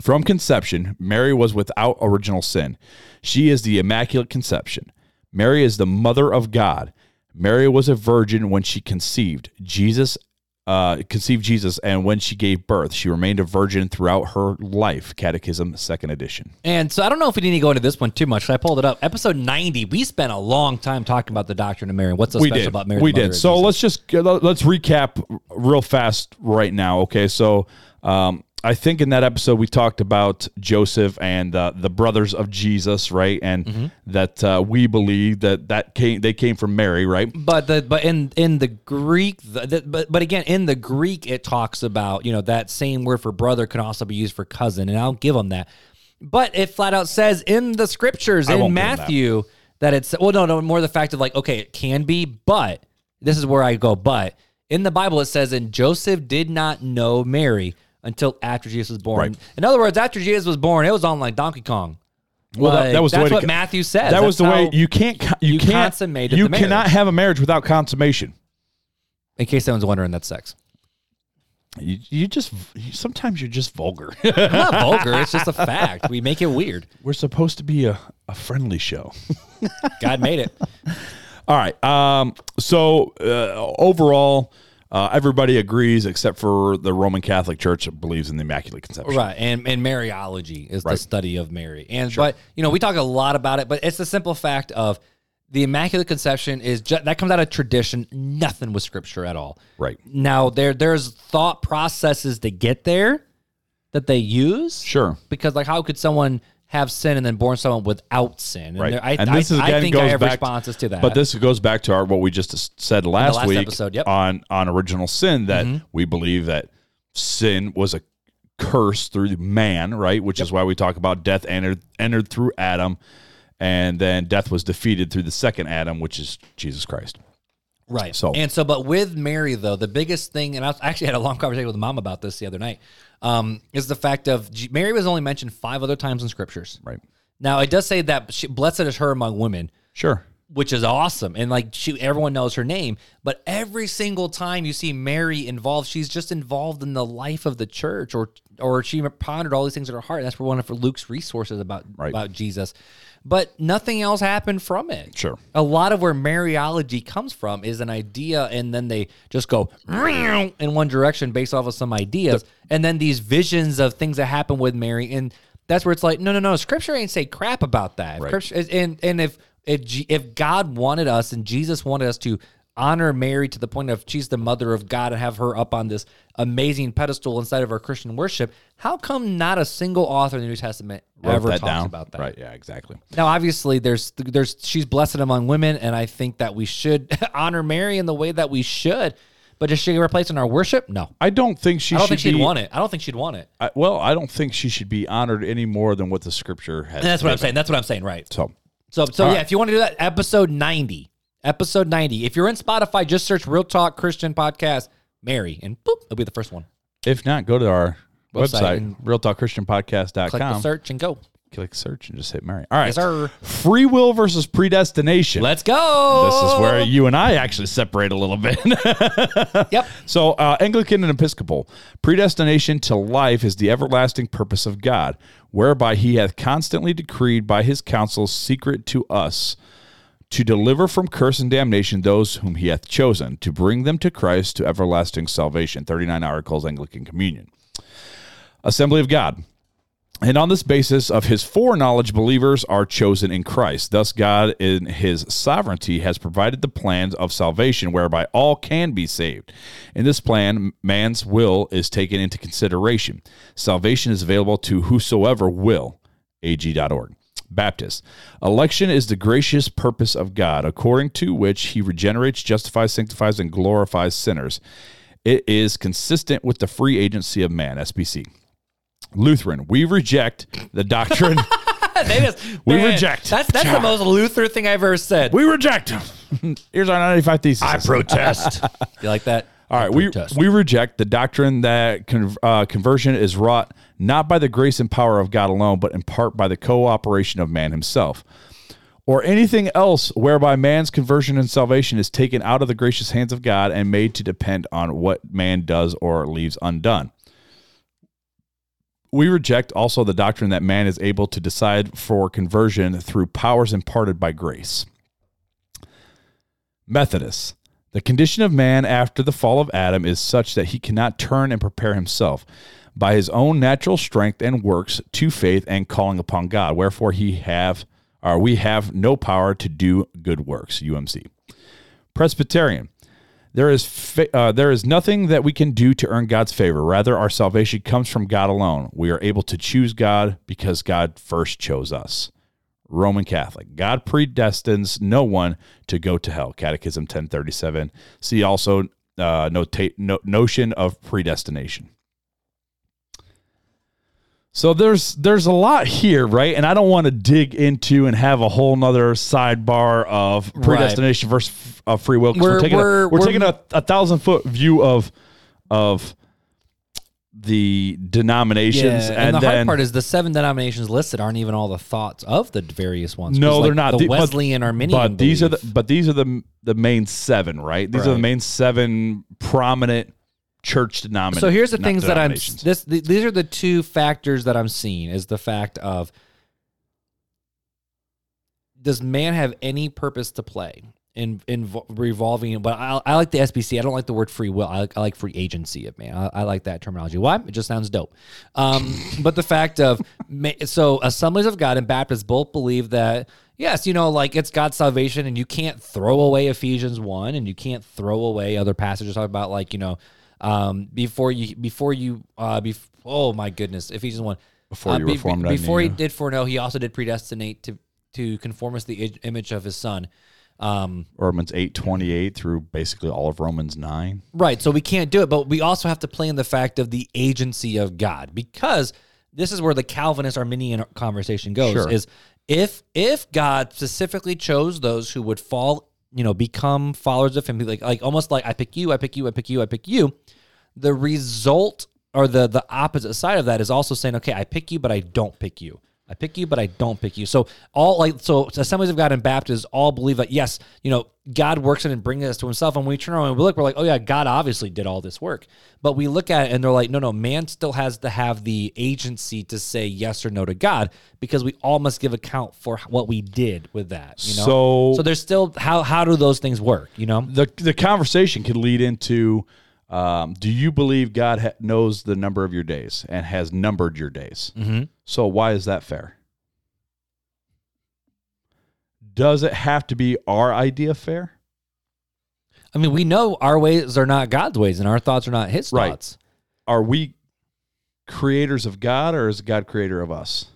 S2: From conception, Mary was without original sin. She is the Immaculate Conception. Mary is the mother of God. Mary was a virgin when she conceived Jesus, uh, conceived Jesus, and when she gave birth, she remained a virgin throughout her life. Catechism, second edition.
S1: And so I don't know if we need to go into this one too much. I pulled it up. Episode 90, we spent a long time talking about the doctrine of Mary. What's so
S2: we
S1: special
S2: did.
S1: about Mary?
S2: we did. So
S1: Jesus?
S2: let's just let's recap real fast right now. Okay, so um, I think in that episode we talked about Joseph and uh, the brothers of Jesus, right? And
S1: Mm-hmm.
S2: that uh, we believe that that came they came from Mary, right?
S1: But the but in in the Greek, the, the, but but again in the Greek it talks about you know that same word for brother can also be used for cousin, and I'll give them that. But it flat out says in the scriptures
S2: I
S1: in
S2: 'em that.
S1: Matthew that. it's well no no more the fact of like okay it can be, but this is where I go. But in the Bible it says and Joseph did not know Mary until after Jesus was born.
S2: Right.
S1: In other words, after Jesus was born, it was on like Donkey Kong.
S2: Well, that-
S1: Like,
S2: that was the
S1: that's
S2: way to
S1: what
S2: co-
S1: Matthew says.
S2: That was the way you can't you,
S1: you
S2: can't
S1: consummated
S2: you cannot have a marriage without consummation.
S1: In case anyone's wondering, that's sex.
S2: You, you just sometimes you're just vulgar.
S1: I'm not vulgar. It's just a fact. We make it weird.
S2: We're supposed to be a, a friendly show.
S1: God made it.
S2: All right. Um, so uh, overall, uh, everybody agrees except for the Roman Catholic Church that believes in the Immaculate Conception.
S1: Right. And and Mariology is the study of Mary. And but you know, we talk a lot about it, but it's the simple fact of the Immaculate Conception is just, that comes out of tradition, nothing with scripture at all.
S2: Right.
S1: Now there there's thought processes to get there that they use.
S2: Sure.
S1: Because like how could someone have sin and then born someone without sin? And
S2: Right.
S1: there- I,
S2: and
S1: I,
S2: this is
S1: I
S2: again
S1: think I have
S2: back
S1: responses to that.
S2: But this goes back to our what we just said last,
S1: last
S2: week
S1: episode, yep.
S2: on on original sin that
S1: Mhm.
S2: we believe that sin was a curse through man, right? Which is why we talk about death entered entered through Adam, and then death was defeated through the second Adam, which is Jesus Christ.
S1: Right.
S2: So-
S1: and so, but with Mary though, the biggest thing, and I actually had a long conversation with mom about this the other night, um, is the fact of Mary was only mentioned five other times in scriptures.
S2: Right.
S1: Now it does say that she, blessed is her among women,
S2: Sure.
S1: Which is awesome, and like she, everyone knows her name. But every single time you see Mary involved, she's just involved in the life of the church, or or she pondered all these things in her heart. And that's where one of Luke's resources about
S2: Right.
S1: about Jesus. But nothing else happened from it
S2: Sure.
S1: a lot of where Mariology comes from is an idea, and then they just go in one direction based off of some ideas, and then these visions of things that happen with Mary, and That's where it's like, no, no, no. Scripture ain't say crap about that.
S2: Right.
S1: And and if if G- if God wanted us and Jesus wanted us to honor Mary to the point of she's the mother of God and have her up on this amazing pedestal inside of our Christian worship, how come not a single author in the New Testament ever talks
S2: down.
S1: about that?
S2: Right. Yeah. Exactly.
S1: Now, obviously, there's there's she's blessed among women, and I think that we should honor Mary in the way that we should. But does she replace in our worship? No,
S2: I don't think she should
S1: I don't think she'd
S2: be.
S1: want it. I don't think she'd want it.
S2: I, well, I don't think she should be honored any more than what the scripture has.
S1: And that's what I'm saying. That's what I'm saying. Right.
S2: So
S1: So, so
S2: All
S1: yeah,
S2: right.
S1: if you want to do that, episode 90, episode 90. If you're in Spotify, just search Real Talk Christian Podcast, Mary, and boop, it'll be the first one.
S2: if not, go to our
S1: Website
S2: website, realtalkchristianpodcast.com.
S1: Click the search and go.
S2: Click search and just hit Mary. All right.
S1: Yes, sir.
S2: Free will versus predestination.
S1: Let's go.
S2: this is where you and I actually separate a little bit.
S1: Yep.
S2: So, uh, Anglican and Episcopal, predestination to life is the everlasting purpose of God, whereby He hath constantly decreed by His counsel secret to us, to deliver from curse and damnation those whom He hath chosen, to bring them to Christ to everlasting salvation. 39 Articles, Anglican Communion. Assembly of God. And on this basis of his foreknowledge, believers are chosen in Christ. Thus, God, in his sovereignty, has provided the plans of salvation whereby all can be saved. In this plan, man's will is taken into consideration. Salvation is available to whosoever will. ag.org. Baptist. Election is the gracious purpose of God, according to which he regenerates, justifies, sanctifies, and glorifies sinners. It is consistent with the free agency of man. SBC. Lutheran, we reject the doctrine.
S1: They just-
S2: We
S1: man,
S2: reject.
S1: That's that's the most Luther thing I've ever said.
S2: we reject. Here's our 95 thesis.
S1: I protest. you like that?
S2: All right, we,
S1: protest.
S2: we reject the doctrine that con- uh, conversion is wrought not by the grace and power of God alone, but in part by the cooperation of man himself, or anything else whereby man's conversion and salvation is taken out of the gracious hands of God and made to depend on what man does or leaves undone. We reject also the doctrine that man is able to decide for conversion through powers imparted by grace. Methodists. The condition of man after the fall of Adam is such that he cannot turn and prepare himself by his own natural strength and works to faith and calling upon God. Wherefore he have or we have no power to do good works. UMC. Presbyterian. There is fa- uh, there is nothing that we can do to earn God's favor. Rather, our salvation comes from God alone. We are able to choose God because God first chose us. Roman Catholic. God predestines no one to go to hell. Catechism 1037. See also uh, nota- no- notion of predestination. So there's there's a lot here, right? And I don't want to dig into and have a whole nother sidebar of predestination versus uh, free will. We're,
S1: We're-
S2: taking
S1: we're-
S2: a, we're, taking a, a thousand foot view of of the denominations,
S1: Yeah,
S2: and,
S1: and, the
S2: then
S1: hard part is the seven denominations listed aren't even all the thoughts of the various ones.
S2: No,
S1: like,
S2: they're not.
S1: The
S2: The- but-
S1: Wesleyan Arminian.
S2: But these are the but these are the the main seven, right? These are the main seven prominent church denominations.
S1: So here's the things that I'm this th- these are the two factors that I'm seeing is the fact of does man have any purpose to play in in revolving but I, I like the SBC I don't like the word free will. I like, I like free agency of man. I, I like that terminology. Why? It just sounds dope. Um but the fact of so assemblies of God and Baptists both believe that yes you know like it's God's salvation and you can't throw away Ephesians 1 and you can't throw away other passages talk about like you know um, before you before you uh, bef- oh my goodness, Ephesians one.
S2: Before you were formed, I
S1: before he
S2: you.
S1: did foreknow, he also did predestinate to to conform us to the image of his son. Um,
S2: Romans eight twenty eight through basically all of Romans nine.
S1: right, so we can't do it, but we also have to play in the fact of the agency of God because this is where the Calvinist Arminian conversation goes.
S2: Sure.
S1: Is if if God specifically chose those who would fall, you know, become followers of Him, like like almost like I pick you, I pick you, I pick you, I pick you. the result or the the opposite side of that is also saying, okay, I pick you, but I don't pick you. I pick you, but I don't pick you. So all like so Assemblies of God and Baptists all believe that yes, you know, God works in and brings us to Himself. And when we turn around and we look, we're like, oh yeah, God obviously did all this work. But we look at it and they're like, no, no, man still has to have the agency to say yes or no to God because we all must give account for what we did with that. You know,
S2: So-
S1: so there's still how how do those things work? You know,
S2: The the conversation could lead into Um, do you believe God ha- knows the number of your days and has numbered your days?
S1: Mm-hmm.
S2: So why is that fair? Does it have to be our idea fair?
S1: I mean, we know our ways are not God's ways, and our thoughts are not His
S2: Right.
S1: thoughts.
S2: Are we creators of God or is God creator of us?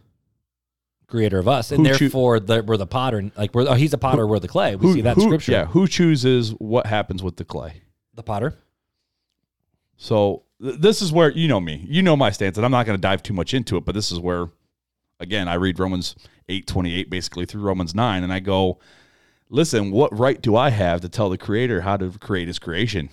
S1: Creator of us, and
S2: Who choo-
S1: therefore the, we're the potter. Like we're oh, He's a potter, we're the clay. We see that
S2: who-
S1: Scripture.
S2: Yeah, who chooses what happens with the clay?
S1: The potter.
S2: So th- this is where you know me. You know my stance, and I'm not going to dive too much into it. But this is where, again, I read Romans eight twenty eight basically through Romans nine, and I go, listen, what right do I have to tell the Creator how to create His creation?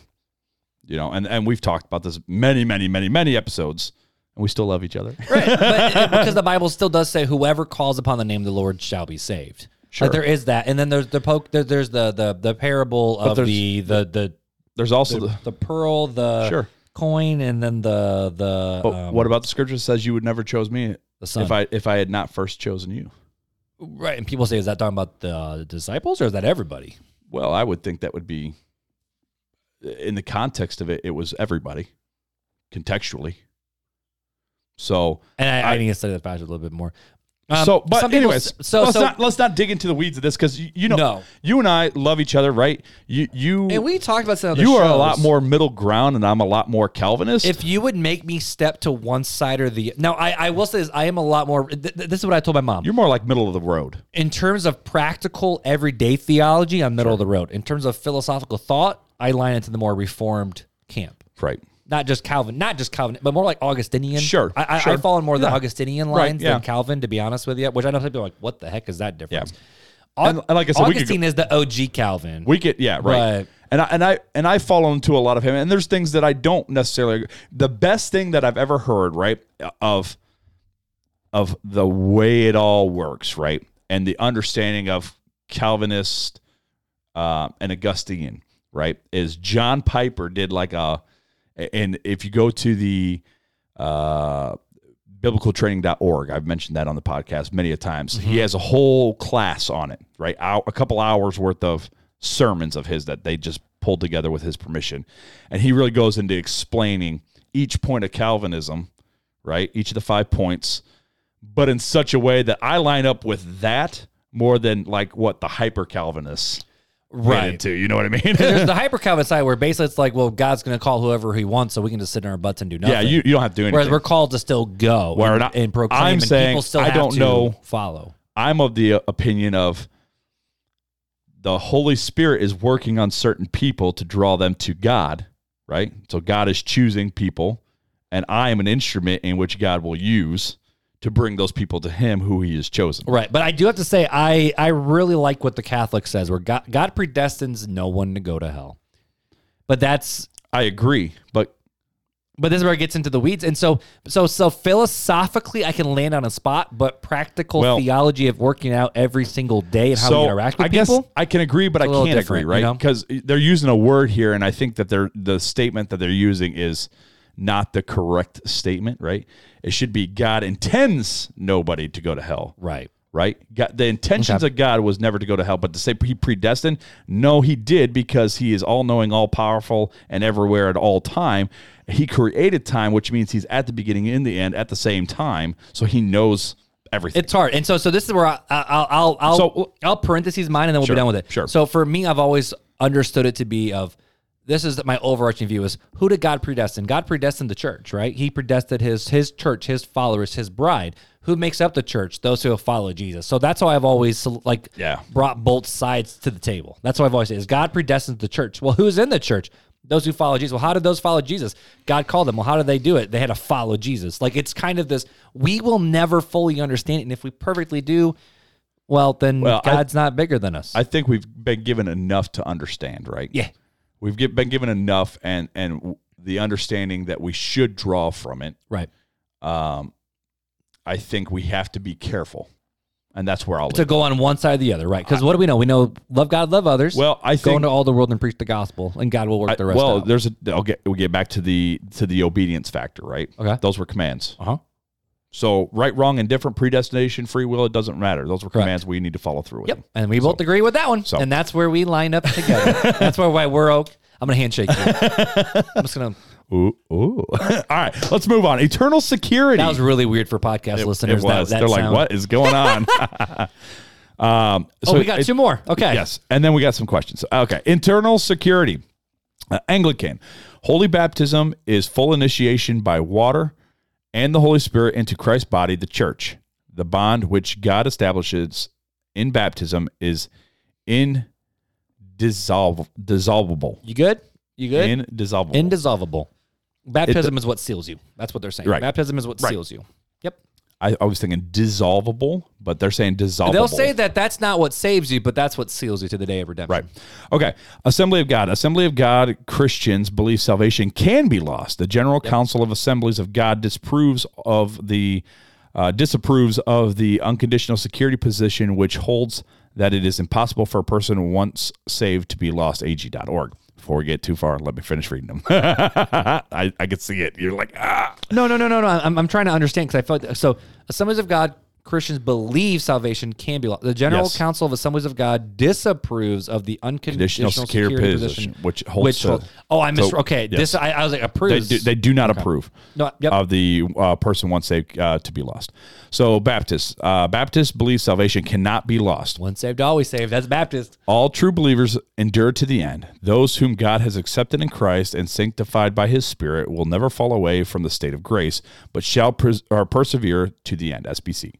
S2: You know, and and we've talked about this many, many, many, many episodes, and we still love each other.
S1: Right, but it- because the Bible still does say, "Whoever calls upon the name of the Lord shall be saved."
S2: Sure.
S1: Like there is that, and then there's the poke. There, there's the the the parable of the the the
S2: There's also
S1: the,
S2: the,
S1: the pearl, the
S2: Sure.
S1: coin, and then the the
S2: but
S1: um,
S2: what about the Scripture that says you would never chose me
S1: the
S2: if I if I had not first chosen you?
S1: right, and people say, is that talking about the disciples or is that everybody?
S2: Well, I would think that would be in the context of it. It was everybody, contextually. So,
S1: And I, I,
S2: I-
S1: need to study that passage a little bit more. Um,
S2: so, but
S1: people
S2: anyways,
S1: s- so
S2: let's
S1: so
S2: not let's not dig into the weeds of this because you, you know
S1: No.
S2: you and I love each other, right? You you
S1: and we talked about some other
S2: you are a lot more middle ground, and I'm a lot more Calvinist.
S1: If you would make me step to one side or the now, I, I will say this: I am a lot more. Th- th- this is what I told my mom.
S2: you're more like middle of the road,
S1: in terms of practical everyday theology, I'm middle of the road. In terms of philosophical thought, I line into the more reformed camp.
S2: right?
S1: Not just Calvin, not just Calvin, but more like Augustinian.
S2: Sure,
S1: I, I, I fall in more the
S2: Yeah.
S1: Augustinian
S2: Right,
S1: lines
S2: yeah.
S1: than Calvin, to be honest with you. Which I know some people are like, what the heck is that difference?
S2: Yeah. And- and like I said,
S1: Augustine is the OG Calvin.
S2: We get yeah right.
S1: Right.
S2: And I, and I and I fall into a lot of him. And there's things that I don't necessarily. agree- The best thing that I've ever heard right of of the way it all works right and the understanding of Calvinist uh, and Augustinian right is John Piper did like a and if you go to the uh biblicaltraining.org i've mentioned that on the podcast many a times. He has a whole class on it right? A couple hours worth of sermons of his that they just pulled together with his permission. And he really goes into explaining each point of calvinism right? Each of the five points but in such a way that i line up with that more than like what the hyper calvinists
S1: Right.
S2: into you know what i mean
S1: There's the hyper Calvin side where basically it's like, well, God's going to call whoever He wants, so we can just sit in our butts and do nothing.
S2: yeah you, you don't have to do anything
S1: Whereas we're called to still go
S2: Where
S1: and,
S2: not-
S1: and proclaim,
S2: I'm
S1: and
S2: saying
S1: people still
S2: I
S1: have
S2: don't
S1: to
S2: know-
S1: follow.
S2: I'm of the opinion of the Holy Spirit is working on certain people to draw them to God, right? So God is choosing people, and I am an instrument in which God will use to bring those people to Him who He has chosen.
S1: Right, but I do have to say, I I really like what the Catholic says, where God, God predestines no one to go to hell. But that's
S2: I agree, but
S1: but this is where it gets into the weeds, and so so so philosophically, I can land on a spot, but practical
S2: Well-
S1: theology of working out every single day and how we interact with
S2: I guess
S1: people.
S2: I can agree, but I can't agree,
S1: you
S2: right?
S1: know?
S2: Because they're using a word here, and I think that they're the statement that they're using is not the correct statement, right? It should be God intends nobody to go to hell.
S1: right.
S2: right? God, the intentions of God was never to go to hell, but to say he predestined, no, he did because he is all knowing, all powerful, and everywhere at all time. He created time, which means he's at the beginning and the end at the same time, so he knows everything.
S1: It's hard, and so so this is where I, I'll I'll I'll
S2: So-
S1: I'll parentheses mine, and then we'll
S2: Sure,
S1: be done with it.
S2: sure.
S1: So for me, I've always understood it to be of this is my overarching view is who did God predestine? God predestined the church, right? He predestined his his church, his followers, his bride. Who makes up the church? Those who have followed Jesus. So that's how I've always like
S2: Yeah.
S1: brought both sides to the table. That's what I've always said is God predestined the church. Well, who's in the church? Those who follow Jesus. Well, how did those follow Jesus? God called them. Well, how did they do it? They had to follow Jesus. Like it's kind of this. We will never fully understand it, and if we perfectly do, well, then
S2: Well, I-
S1: God's not bigger than us.
S2: I think we've been given enough to understand, right?
S1: yeah,
S2: we've get, been given enough, and and the understanding that we should draw from it.
S1: right.
S2: Um, I think we have to be careful, and that's where I'll.
S1: To go on one side or the other, right? Because what do we know? We know love God, love others.
S2: Well, I
S1: go
S2: think
S1: into all the world and preach the gospel, and God will work the rest
S2: well,
S1: out.
S2: there's a. I'll get. We'll get back to the to the obedience factor, right?
S1: Okay.
S2: Those were commands.
S1: Uh huh.
S2: So right, wrong, and different, predestination, free will, it doesn't matter. Those were
S1: Correct.
S2: commands we need to follow through with.
S1: Yep,
S2: them.
S1: and we both agree with that one,
S2: so-
S1: and that's where we line up together. that's where why we're okay. I'm gonna handshake you. I'm just gonna.
S2: Ooh, ooh. All right, let's move on. Eternal security.
S1: That was really weird for podcast
S2: It
S1: listeners.
S2: was.
S1: That, that
S2: They're like, what is going on? um,
S1: Oh, we got
S2: it-
S1: two more. Okay.
S2: Yes, and then we got some questions. Okay, eternal security. Uh, Anglican. Holy baptism is full initiation by water and the Holy Spirit into Christ's body, the church. The bond which God establishes in baptism is indissoluble. Dissolvable.
S1: You good? You good?
S2: Indissoluble.
S1: Indissolvable. Baptism is what seals you. That's what they're saying.
S2: Right.
S1: Baptism is what
S2: Right.
S1: seals you. Yep.
S2: I, I was thinking dissolvable, but they're saying dissolvable.
S1: They'll say that that's not what saves you, but that's what seals you to the day of redemption.
S2: Right. Okay. Assembly of God. Assembly of God Christians believe salvation can be lost. The General Council of Assemblies of God disapproves of the uh, disapproves of the unconditional security position, which holds that it is impossible for a person once saved to be lost. AG.org. Before we get too far, let me finish reading them. I, I can see it. You're like, ah.
S1: No, no, no, no, no. I'm, I'm trying to understand because I felt so. Assemblies of God Christians believe salvation can be lost. The General
S2: Yes.
S1: Council of Assemblies of God disapproves of the unconditional
S2: Conditional
S1: security, position,
S2: position, which holds to-
S1: hold- oh, I missed.
S2: so,
S1: okay,
S2: yes.
S1: this I, I was like
S2: They do, they do not approve
S1: No, yep.
S2: of the uh, person once saved uh, to be lost. So Baptists, uh, Baptists believe salvation cannot be lost.
S1: Once saved, always saved. That's Baptist.
S2: All true believers endure to the end. Those whom God has accepted in Christ and sanctified by His Spirit will never fall away from the state of grace, but shall or persevere to the end. SBC.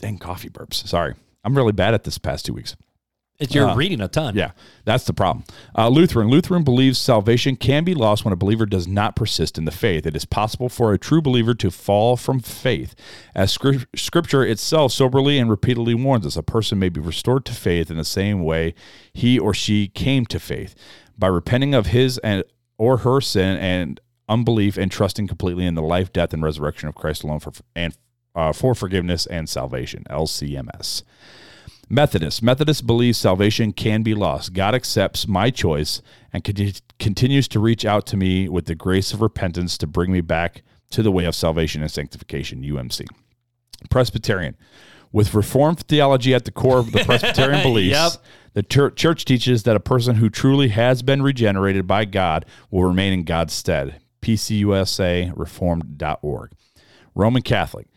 S2: Dang coffee burps. Sorry, I'm really bad at this past two weeks.
S1: It's you're reading a ton.
S2: Yeah, that's the problem. Uh, Lutheran. Lutheran believes salvation can be lost when a believer does not persist in the faith. It is possible for a true believer to fall from faith. As scri- Scripture itself soberly and repeatedly warns us, a person may be restored to faith in the same way he or she came to faith by repenting of his and or her sin and unbelief and trusting completely in the life, death, and resurrection of Christ alone for and uh, for forgiveness and salvation. LCMS. Methodist. Methodist believes salvation can be lost. God accepts my choice and conti- continues to reach out to me with the grace of repentance to bring me back to the way of salvation and sanctification. UMC. Presbyterian. With Reformed theology at the core of the Presbyterian beliefs,
S1: Yep.
S2: the chur- church teaches that a person who truly has been regenerated by God will remain in God's stead. PCUSA Reformed.org. Roman Catholic.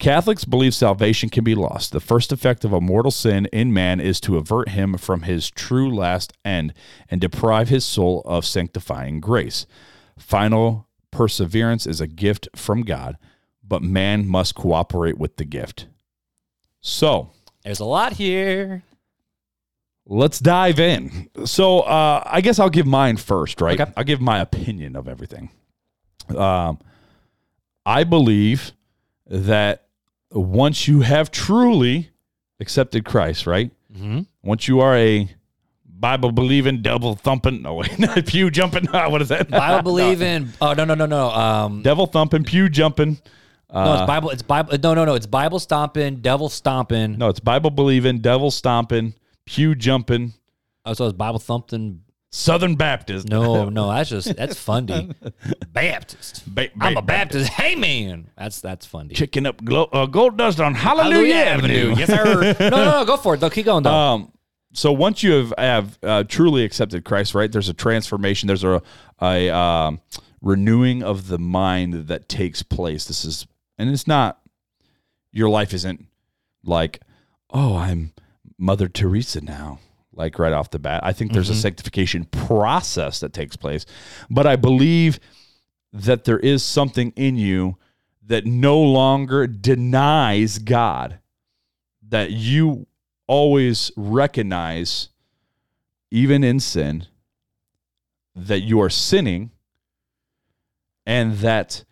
S2: Catholics believe salvation can be lost. The first effect of a mortal sin in man is to avert him from his true last end and deprive his soul of sanctifying grace. Final perseverance is a gift from God, but man must cooperate with the gift. So,
S1: There's a lot here.
S2: let's dive in. So, uh, I guess I'll give mine first, right?
S1: Okay.
S2: I'll give my opinion of everything. Um, I believe that once you have truly accepted Christ, right?
S1: Mhm.
S2: Once you are a Bible believing, devil thumping, no wait, not pew jumping. what is that?
S1: Bible believing. Oh no no no no. Um,
S2: devil thumping, pew jumping.
S1: no, it's Bible. It's Bible. No no no. It's Bible stomping, devil stomping.
S2: No, it's Bible believing, devil stomping, pew jumping,
S1: Oh, so it's Bible thumping.
S2: Southern Baptist.
S1: No no. That's just that's fundy. Baptist.
S2: Ba-
S1: I'm a
S2: ba-
S1: Baptist. Hey man, that's that's fundy.
S2: Kicking up glo- uh, gold dust on Hallelujah, Avenue.
S1: Yes sir. no no no. Go for it. though. Keep going though.
S2: Um, so once you have, have uh, truly accepted Christ, right? There's a transformation. There's a a um, renewing of the mind that takes place. This is, and it's not. Your life isn't like, oh, I'm Mother Teresa now. Like right off the bat, I think there's a mm-hmm. sanctification process that takes place, but I believe that there is something in you that no longer denies God that you always recognize, even in sin, that you are sinning and that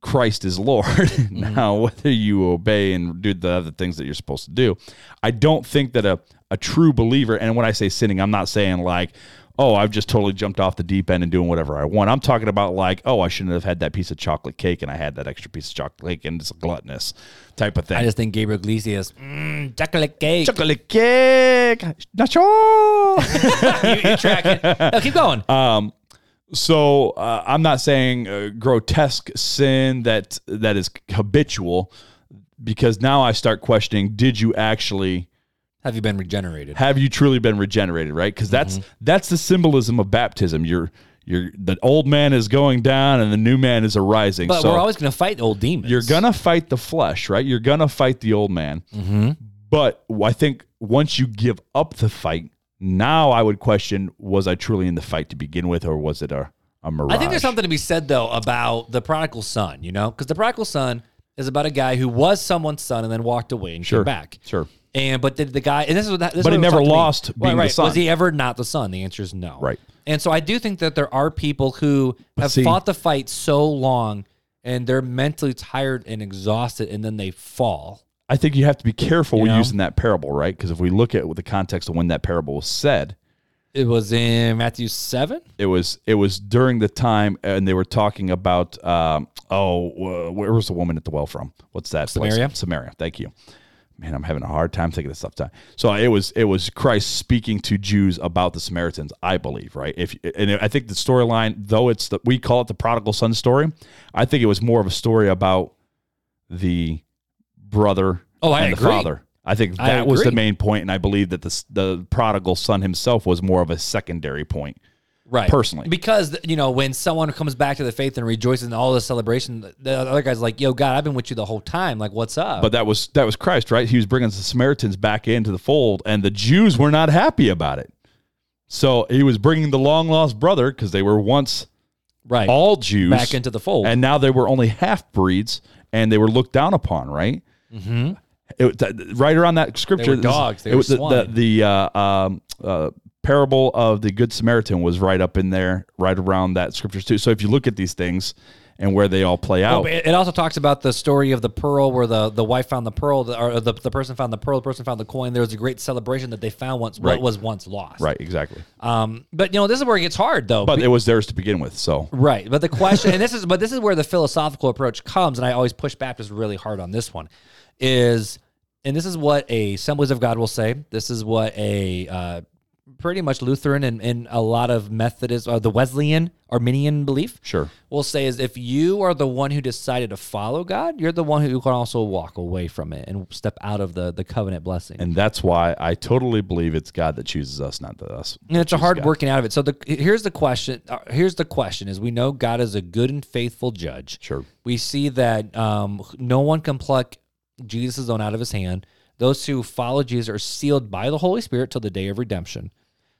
S2: Christ is Lord. Mm-hmm. now, whether you obey and do the other things that you're supposed to do, I don't think that a, a true believer, and when I say sinning, I'm not saying like, oh, I've just totally jumped off the deep end and doing whatever I want. I'm talking about like, oh, I shouldn't have had that piece of chocolate cake and I had that extra piece of chocolate cake and it's a gluttonous type of thing.
S1: I just think Gabriel Iglesias. Mm, chocolate cake.
S2: chocolate cake, nacho.
S1: you, you tracking? No, keep going.
S2: Um, so uh, I'm not saying uh, grotesque sin that that is habitual, because now I start questioning: Did you actually
S1: Have you been regenerated?
S2: have you truly been regenerated right because that's
S1: Mm-hmm.
S2: that's the symbolism of baptism you're you're the old man is going down and the new man is arising
S1: but
S2: so
S1: we're always going to fight old demons.
S2: you're gonna fight the flesh right you're gonna fight the old man
S1: Mm-hmm.
S2: but i think once you give up the fight now i would question was i truly in the fight to begin with or was it a, a mirage
S1: I think there's something to be said though about the prodigal son. You know, because the prodigal son is about a guy who was someone's son and then walked away and
S2: Sure.
S1: came back.
S2: sure
S1: And but did the guy and this is what this is
S2: But he never
S1: talked to me.
S2: lost
S1: Right,
S2: being the
S1: right.
S2: son.
S1: Was he ever not the son? The answer is no.
S2: Right.
S1: And so I do think that there are people who have
S2: see-
S1: fought the fight so long and they're mentally tired and exhausted and then they fall.
S2: I think you have to be careful
S1: You know?
S2: using that parable, right? Because if we look at the context of when that parable was said,
S1: It was in Matthew 7.
S2: it was it was during the time, and they were talking about um, oh, uh, where was the woman at the well from? What's that? place?
S1: Samaria?
S2: Samaria. Thank you. Man, I'm having a hard time thinking this stuff. Time. So it was it was Christ speaking to Jews about the Samaritans, I believe, right? If and I think the storyline, though it's the we call it the prodigal son story, I think it was more of a story about the brother
S1: Oh, I
S2: and the
S1: agree.
S2: father. I think
S1: I
S2: that was the main point, and I believe that the the prodigal son himself was more of a secondary point.
S1: Right.
S2: Personally.
S1: Because, you know, when someone comes back to the faith and rejoices in all the celebration, the other guy's like, yo, God, I've been with you the whole time. Like, what's up?
S2: But that was that was Christ, right? He was bringing the Samaritans back into the fold, and the Jews were not happy about it. So he was bringing the long lost brother because they were once
S1: right.
S2: all Jews
S1: back into the fold.
S2: and now they were only half breeds, and they were looked down upon, right? Mm-hmm. It, right around that scripture,
S1: were dogs, they
S2: it
S1: were
S2: was the, the, the uh, um, uh, parable of the Good Samaritan was right up in there, right around that scripture too. So if you look at these things and where they all play out,
S1: but it also talks about the story of the pearl, where the, the wife found the pearl, the, or the, the person found the pearl, the person found the coin. There was a great celebration that they found once
S2: Right.
S1: what was once lost.
S2: right? Exactly.
S1: Um, but you know, this is where it gets hard, though.
S2: But it was theirs to begin with, so
S1: Right. But the question, and this is, but this is where the philosophical approach comes, and I always push Baptists really hard on this one, is, and this is what a Assemblies of God will say. This is what a uh, pretty much Lutheran and, and a lot of Methodist, or the Wesleyan Arminian belief,
S2: sure.
S1: we'll say is if you are the one who decided to follow God, you're the one who can also walk away from it and step out of the the covenant blessing.
S2: And that's why I totally believe it's God that chooses us, not the us.
S1: And it's a hard
S2: God.
S1: working out of it. So the here's the question. uh, Here's the question: Is we know God is a good and faithful judge.
S2: Sure.
S1: We see that um, no one can pluck Jesus' own out of his hand. Those who follow Jesus are sealed by the Holy Spirit till the day of redemption.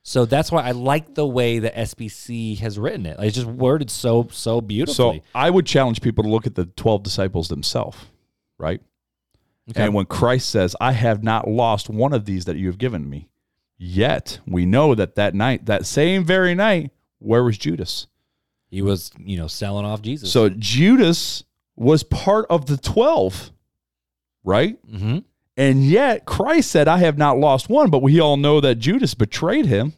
S1: So that's why I like the way that SBC has written it. It's just worded so so beautifully. So.
S2: I would challenge people to look at the 12 disciples themselves, right?
S1: Okay.
S2: And when Christ says, I have not lost one of these that you have given me, yet we know that that night, that same very night, where was Judas?
S1: he was, you know, selling off Jesus.
S2: So Judas was part of the 12, right?
S1: hmm
S2: And yet Christ said, I have not lost one, but we all know that Judas betrayed him,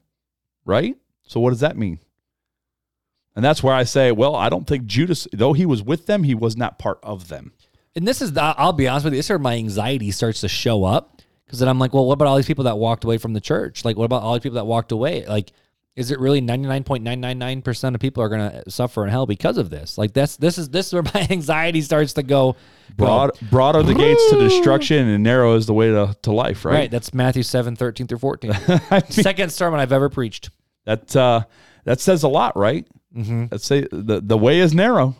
S2: right? So what does that mean? And that's where I say, well, I don't think Judas, though he was with them, he was not part of them.
S1: And this is, the, I'll be honest with you, this is where my anxiety starts to show up because then I'm like, well, what about all these people that walked away from the church? Like, what about all these people that walked away? Like, is it really 99.999% of people are going to suffer in hell because of this? Like, that's, this is, this is where my anxiety starts to go.
S2: Broad, broad are the gates to destruction, and narrow is the way to, to life,
S1: Right.
S2: right?
S1: That's Matthew 7, 13 through 14.
S2: I mean,
S1: Second sermon I've ever preached.
S2: that uh, that says a lot, right?
S1: Mm-hmm.
S2: Let's say the the way is narrow,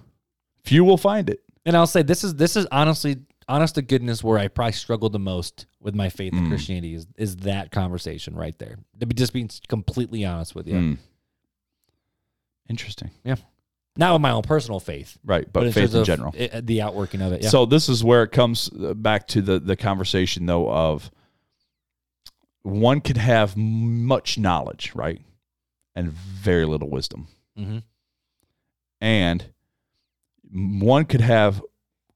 S2: few will find it.
S1: And I'll say this is, this is honestly, honest to goodness, where I probably struggled the most with my faith
S2: Mm.
S1: in Christianity is, is that conversation right there. To be just being completely honest with you.
S2: Mm. Interesting, Yeah.
S1: Not with my own personal faith,
S2: right? But,
S1: in
S2: faith
S1: terms
S2: in
S1: of
S2: general.
S1: i- the outworking of it. Yeah.
S2: So this is where it comes uh, back to the the conversation though of one could have much knowledge, right, and very little wisdom,
S1: hmm
S2: and one could have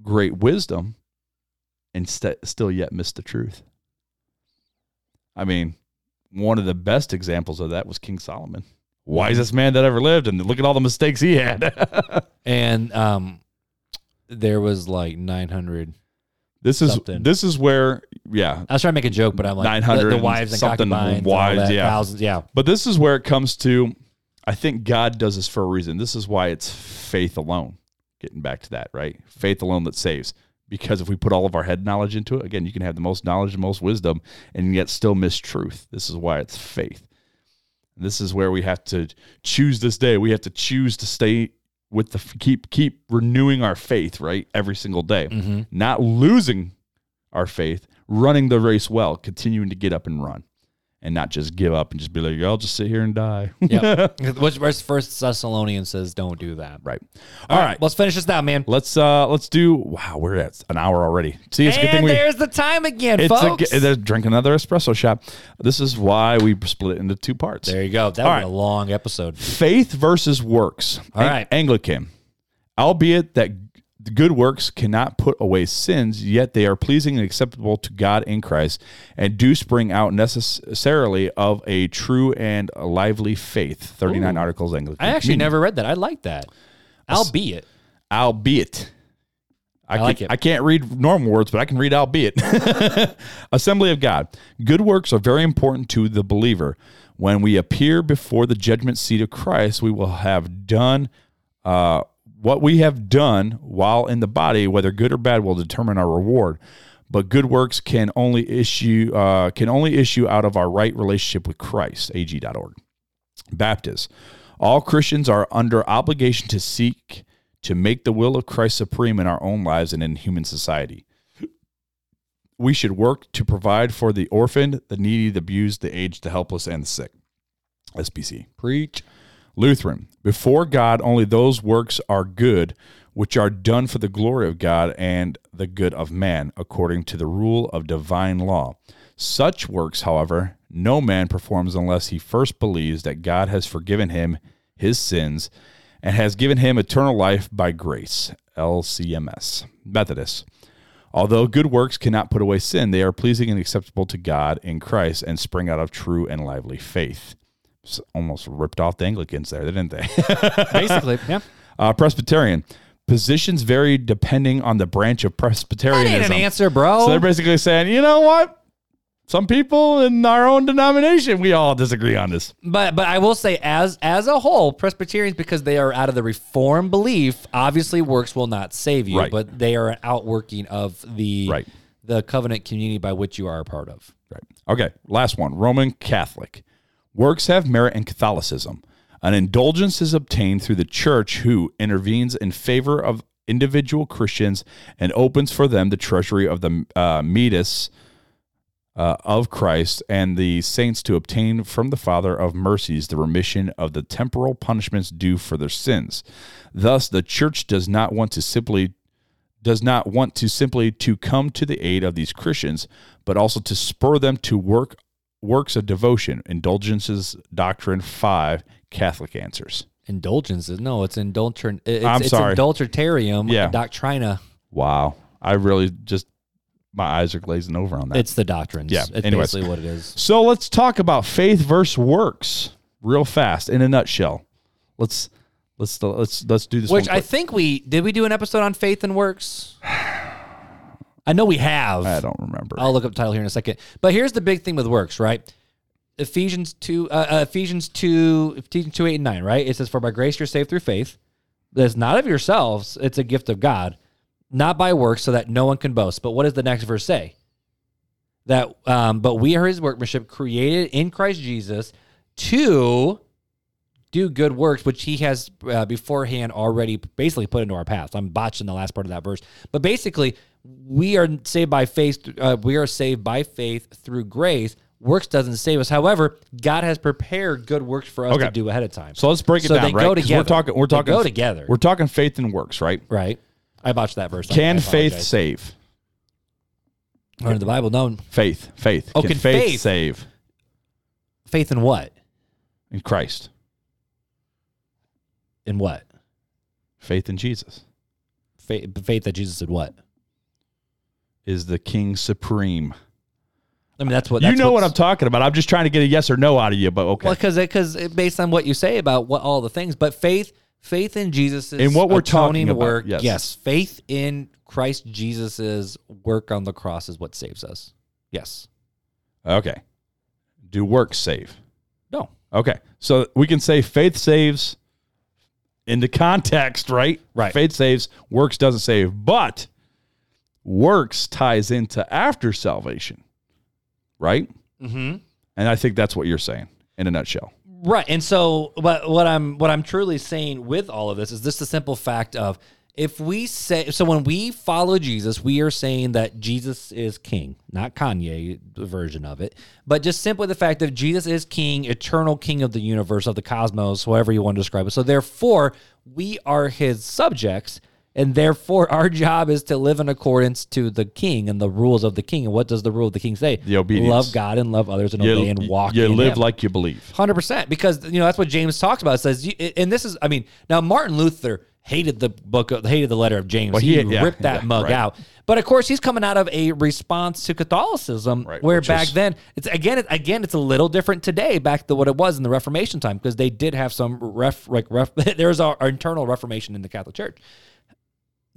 S2: great wisdom and st- still yet miss the truth. I mean, one of the best examples of that was King Solomon, wisest man that ever lived, and look at all the mistakes he had.
S1: and um, there was like 900.
S2: this is
S1: Something.
S2: this is where, yeah,
S1: I was trying to make a joke, but I'm like
S2: 900
S1: the, the wives and
S2: something
S1: concubines, and
S2: wives,
S1: all that,
S2: yeah.
S1: thousands. Yeah.
S2: But this is where it comes to I think God does this for a reason. This is why it's faith alone. Getting back to that, right? Faith alone that saves. Because if we put all of our head knowledge into it, again, you can have the most knowledge and most wisdom and yet still miss truth. This is why it's faith. This is where we have to choose this day. We have to choose to stay with the keep keep renewing our faith, right? Every single day.
S1: Mm-hmm.
S2: Not losing our faith, running the race well, continuing to get up and run. And not just give up and just be like, I'll just sit here and die.
S1: Yeah. Which verse First Thessalonians says, "Don't do that."
S2: right.
S1: All
S2: All
S1: right,
S2: right.
S1: let's finish this down, man.
S2: Let's uh let's do wow, we're at an hour already. See, it's a good thing
S1: And
S2: we
S1: there's the time again,
S2: it's a,
S1: folks.
S2: g- they're another espresso shot. This is why we split it into two parts.
S1: there you go. That
S2: All
S1: was
S2: right.
S1: a long episode.
S2: Faith versus works.
S1: All right.
S2: Anglican. Albeit that the good works cannot put away sins, yet they are pleasing and acceptable to God in Christ, and do spring out necessarily of a true and lively faith. Thirty nine articles Anglican.
S1: I actually
S2: Communion.
S1: never read that. I like that. Albeit.
S2: albeit. I,
S1: I like it.
S2: I can't read normal words, but I can read albeit. Assembly of God. Good works are very important to the believer. When we appear before the judgment seat of Christ, we will have done uh, what we have done while in the body, whether good or bad, will determine our reward. But good works can only issue uh, can only issue out of our right relationship with Christ. Ag.org. Baptists. All Christians are under obligation to seek to make the will of Christ supreme in our own lives and in human society. We should work to provide for the orphaned, the needy, the abused, the aged, the helpless, and the sick. SBC.
S1: Preach.
S2: Lutheran. Before God, only those works are good which are done for the glory of God and the good of man, according to the rule of divine law. Such works, however, no man performs unless he first believes that God has forgiven him his sins and has given him eternal life by grace. LCMS. Methodist. Although good works cannot put away sin, they are pleasing and acceptable to God in Christ and spring out of true and lively faith. Almost ripped off the Anglicans there, didn't they?
S1: Basically, yeah.
S2: uh, Presbyterian. Positions vary depending on the branch of
S1: That
S2: Presbyterianism.
S1: ain't an answer, bro.
S2: So they're basically saying, you know what? Some people in our own denomination, we all disagree on this.
S1: But but I will say, as as a whole, Presbyterians, because they are out of the Reformed belief, obviously works will not save you,
S2: Right.
S1: but they are an outworking of the
S2: Right.
S1: the covenant community by which you are a part of.
S2: Right. Okay. Last one. Roman Catholic. Works have merit in Catholicism. An indulgence is obtained through the church who intervenes in favor of individual Christians and opens for them the treasury of the uh, merits uh, of Christ and the saints to obtain from the Father of mercies the remission of the temporal punishments due for their sins. Thus, the church does not want to simply does not want to simply to come to the aid of these Christians, but also to spur them to work works of devotion. Indulgences Doctrine Five Catholic Answers.
S1: Indulgences? No, it's indulgent. It's,
S2: I'm
S1: it's
S2: sorry.
S1: Indultritarium.
S2: Yeah.
S1: Doctrina.
S2: Wow, I really just my eyes are glazing over on that.
S1: It's the doctrines.
S2: Yeah,
S1: It's
S2: anyways.
S1: basically what it is.
S2: So let's talk about faith versus works real fast in a nutshell. Let's let's let's let's do this.
S1: Which I think we did. We do an episode on faith and works. I know we have.
S2: I don't remember.
S1: I'll look up the title here in a second. But here's the big thing with works, right? Ephesians two, uh, uh, Ephesians two, Ephesians two, eight, and nine, right? It says, "For by grace you're saved through faith. That's not of yourselves; it's a gift of God, not by works, so that no one can boast." But what does the next verse say? That, um, but we are His workmanship, created in Christ Jesus to do good works, which He has uh, beforehand already basically put into our path. I'm botching the last part of that verse, but basically, we are saved by faith. Uh, we are saved by faith through grace. Works doesn't save us. However, God has prepared good works for us
S2: Okay.
S1: to do ahead of time.
S2: so let's break it
S1: So
S2: down.
S1: they
S2: right?
S1: go together.
S2: We're talking. We're
S1: They
S2: talking.
S1: go together.
S2: We're talking faith and works, right?
S1: right? I botched that verse.
S2: Can faith save?
S1: To the Bible, no.
S2: Faith, faith.
S1: Oh,
S2: can,
S1: can
S2: faith,
S1: faith-
S2: save
S1: Faith in what?
S2: in Christ?
S1: In what?
S2: Faith in Jesus
S1: Faith, faith that Jesus did what?
S2: Is the King supreme.
S1: I mean, that's what
S2: you
S1: that's
S2: know what I'm talking about. I'm just trying to get a yes or no out of you, but okay.
S1: Well, because because based on what you say about what all the things, but faith, faith in Jesus'
S2: In what we're talking about,
S1: work.
S2: yes.
S1: faith in Christ Jesus's work on the cross is what saves us. Yes.
S2: okay. Do works save?
S1: No.
S2: Okay. So we can say faith saves in the context, right?
S1: Right.
S2: Faith saves, works doesn't save. But works ties into after salvation, right?
S1: Mm-hmm.
S2: And I think that's what you're saying in a nutshell.
S1: Right. And so what what I'm what I'm truly saying with all of this is just the simple fact of if we say so when we follow Jesus, we are saying that Jesus is king, not Kanye version of it, but just simply the fact that Jesus is king, eternal king of the universe, of the cosmos, however you want to describe it. So therefore, we are his subjects. And therefore, our job is to live in accordance to the king and the rules of the king. And what does the rule of the king say?
S2: The obedience.
S1: Love God and love others and obey and walk.
S2: You live
S1: him.
S2: like you believe.
S1: Hundred percent, because you know that's what James talks about. It says, you- and this is, I mean, now Martin Luther hated the book, of, hated the letter of James.
S2: Well,
S1: he
S2: he- yeah,
S1: ripped that
S2: yeah,
S1: mug
S2: right.
S1: out. But of course, he's coming out of a response to Catholicism,
S2: Right,
S1: where back
S2: is-
S1: then, it's again, again, it's a little different today, back to what it was in the Reformation time, because they did have some ref, like ref. There's our, our internal Reformation in the Catholic Church,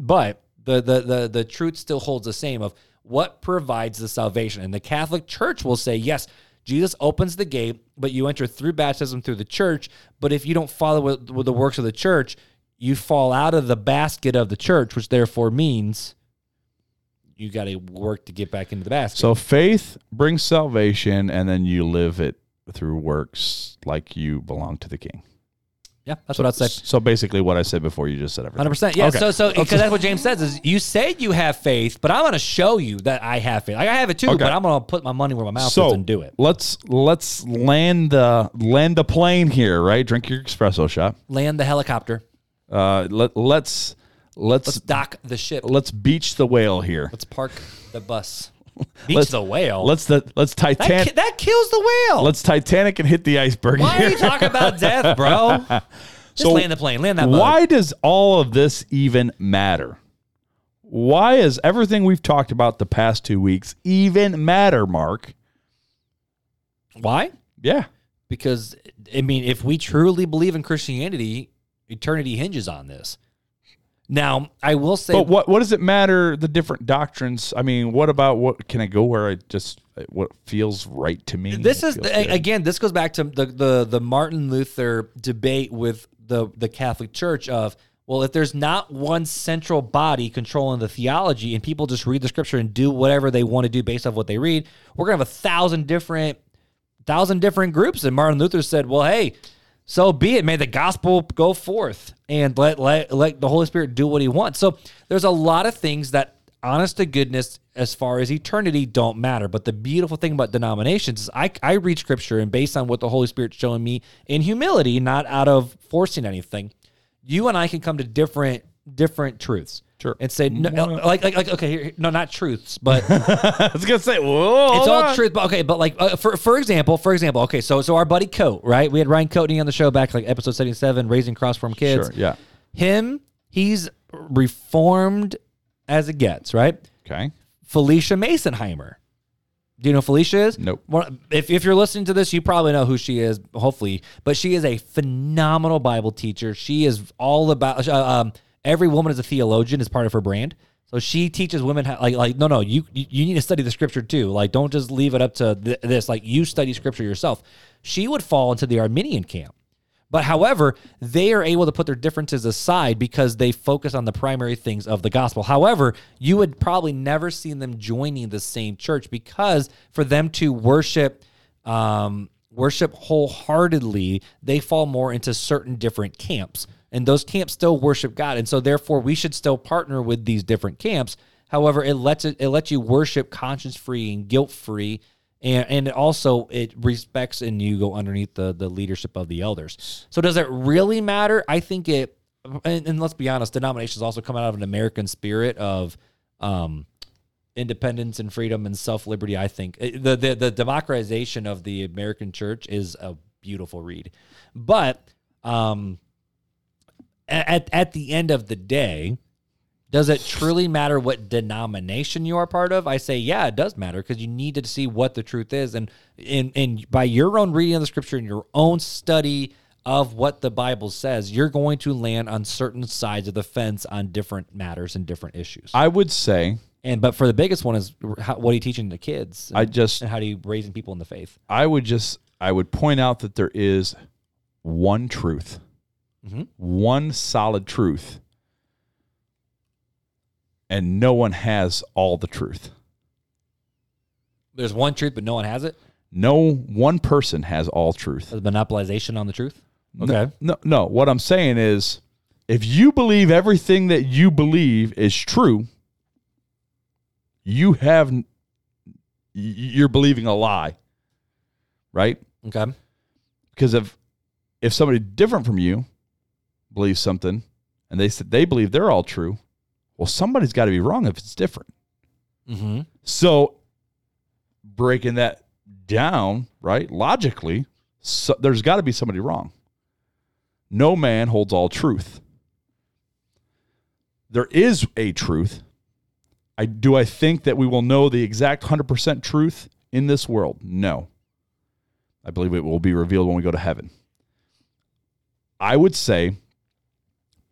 S1: but the, the the the truth still holds the same of what provides the salvation. And the Catholic Church will say, yes, Jesus opens the gate, but you enter through baptism through the church. But if you don't follow with, with the works of the church, you fall out of the basket of the church, which therefore means you got to work to get back into the basket.
S2: So faith brings salvation, and then you live it through works like you belong to the King.
S1: Yeah, that's what I'd say.
S2: So basically, what I said before, you just said everything.
S1: Hundred percent. Yeah.
S2: Okay.
S1: So, so because that's what James says is you say you have faith, but I'm going to show you that I have faith. Like, I have it too,
S2: Okay.
S1: but I'm going to put my money where my mouth
S2: so
S1: is and do it.
S2: let's let's land the land the plane here, right? Drink your espresso shot.
S1: Land the helicopter.
S2: Uh, let let's let's
S1: Let's dock the ship.
S2: let's beach the whale here.
S1: Let's park the bus. Beach
S2: Let's-
S1: the whale.
S2: Let's the let's
S1: that,
S2: Titanic.
S1: ki- that kills the whale.
S2: Let's Titanic and hit the iceberg
S1: Why are you talking about death, bro? Just
S2: So
S1: land the plane. Land that bug.
S2: Why does all of this even matter? Why is everything we've talked about the past two weeks even matter, Mark?
S1: Why?
S2: Yeah.
S1: Because I mean, if we truly believe in Christianity, eternity hinges on this. Now, I will say,
S2: But what what does it matter the different doctrines? I mean, what about what can I go where I just what feels right to me?
S1: this is
S2: good?
S1: again this goes back to the, the the martin luther debate with the the catholic church of well if there's not one central body controlling the theology and people just read the scripture and do whatever they want to do based off what they read we're gonna have a thousand different thousand different groups and martin luther said well hey so be it. May the gospel go forth and let let let the holy spirit do what he wants. So there's a lot of things that honest to goodness as far as eternity don't matter. But the beautiful thing about denominations is i, I read scripture and based on what the holy spirit's showing me in humility not out of forcing anything you and i can come to different different truths
S2: Sure.
S1: and say no, like, like like okay here, no not truths but
S2: I was gonna say, whoa,
S1: it's all
S2: on.
S1: truth, but okay, but like uh, for for example, for example, okay, so so our buddy Coat, right? We had Ryan Coatney on the show back like episode seventy seven, raising cross form kids.
S2: Sure, yeah.
S1: him, he's reformed as it gets, right?
S2: Okay.
S1: Phylicia Masonheimer. Do you know who Phylicia is?
S2: Nope.
S1: If, if you're listening to this, you probably know who she is, hopefully. But she is a phenomenal Bible teacher. She is all about, uh, um, every woman is a theologian, is part of her brand. So she teaches women how, like, like no, no, you you you need to study the scripture too. Like, don't just leave it up to th- this. Like, you study scripture yourself. She would fall into the Arminian camp. But however, they are able to put their differences aside because they focus on the primary things of the gospel. However, you would probably never see them joining the same church because for them to worship um, worship wholeheartedly, they fall more into certain different camps. And those camps still worship God. And so therefore we should still partner with these different camps. However, it lets it, it lets you worship conscience free and guilt free and and also it respects and you go underneath the the leadership of the elders. So does it really matter? I think it. And, and let's be honest, denominations also come out of an American spirit of um, independence and freedom and self liberty. I think the, the the democratization of the American church is a beautiful read, but um, at at the end of the day, does it truly matter what denomination you are part of? I say, yeah, it does matter because you need to see what the truth is, and in and by your own reading of the scripture and your own study of what the Bible says, you're going to land on certain sides of the fence on different matters and different issues.
S2: I would say
S1: And but for the biggest one is how, what are you teaching the kids?
S2: I just
S1: and how do you raising people in the faith?
S2: I would just I would point out that there is one truth,
S1: Mhm.
S2: one solid truth, and no one has all the truth.
S1: There's one truth, but no one has it.
S2: No one person has all truth.
S1: There's monopolization on the truth. Okay.
S2: No, no. What I'm saying is, if you believe everything that you believe is true, you have you're believing a lie, right?
S1: Okay.
S2: Because if if somebody different from you believes something, and they said they believe they're all true, well, somebody's got to be wrong if it's different.
S1: Mm-hmm.
S2: So, breaking that down, right, logically, so, there's got to be somebody wrong. No man holds all truth. There is a truth. I do I think that we will know the exact 100% truth in this world? No. I believe it will be revealed when we go to heaven. I would say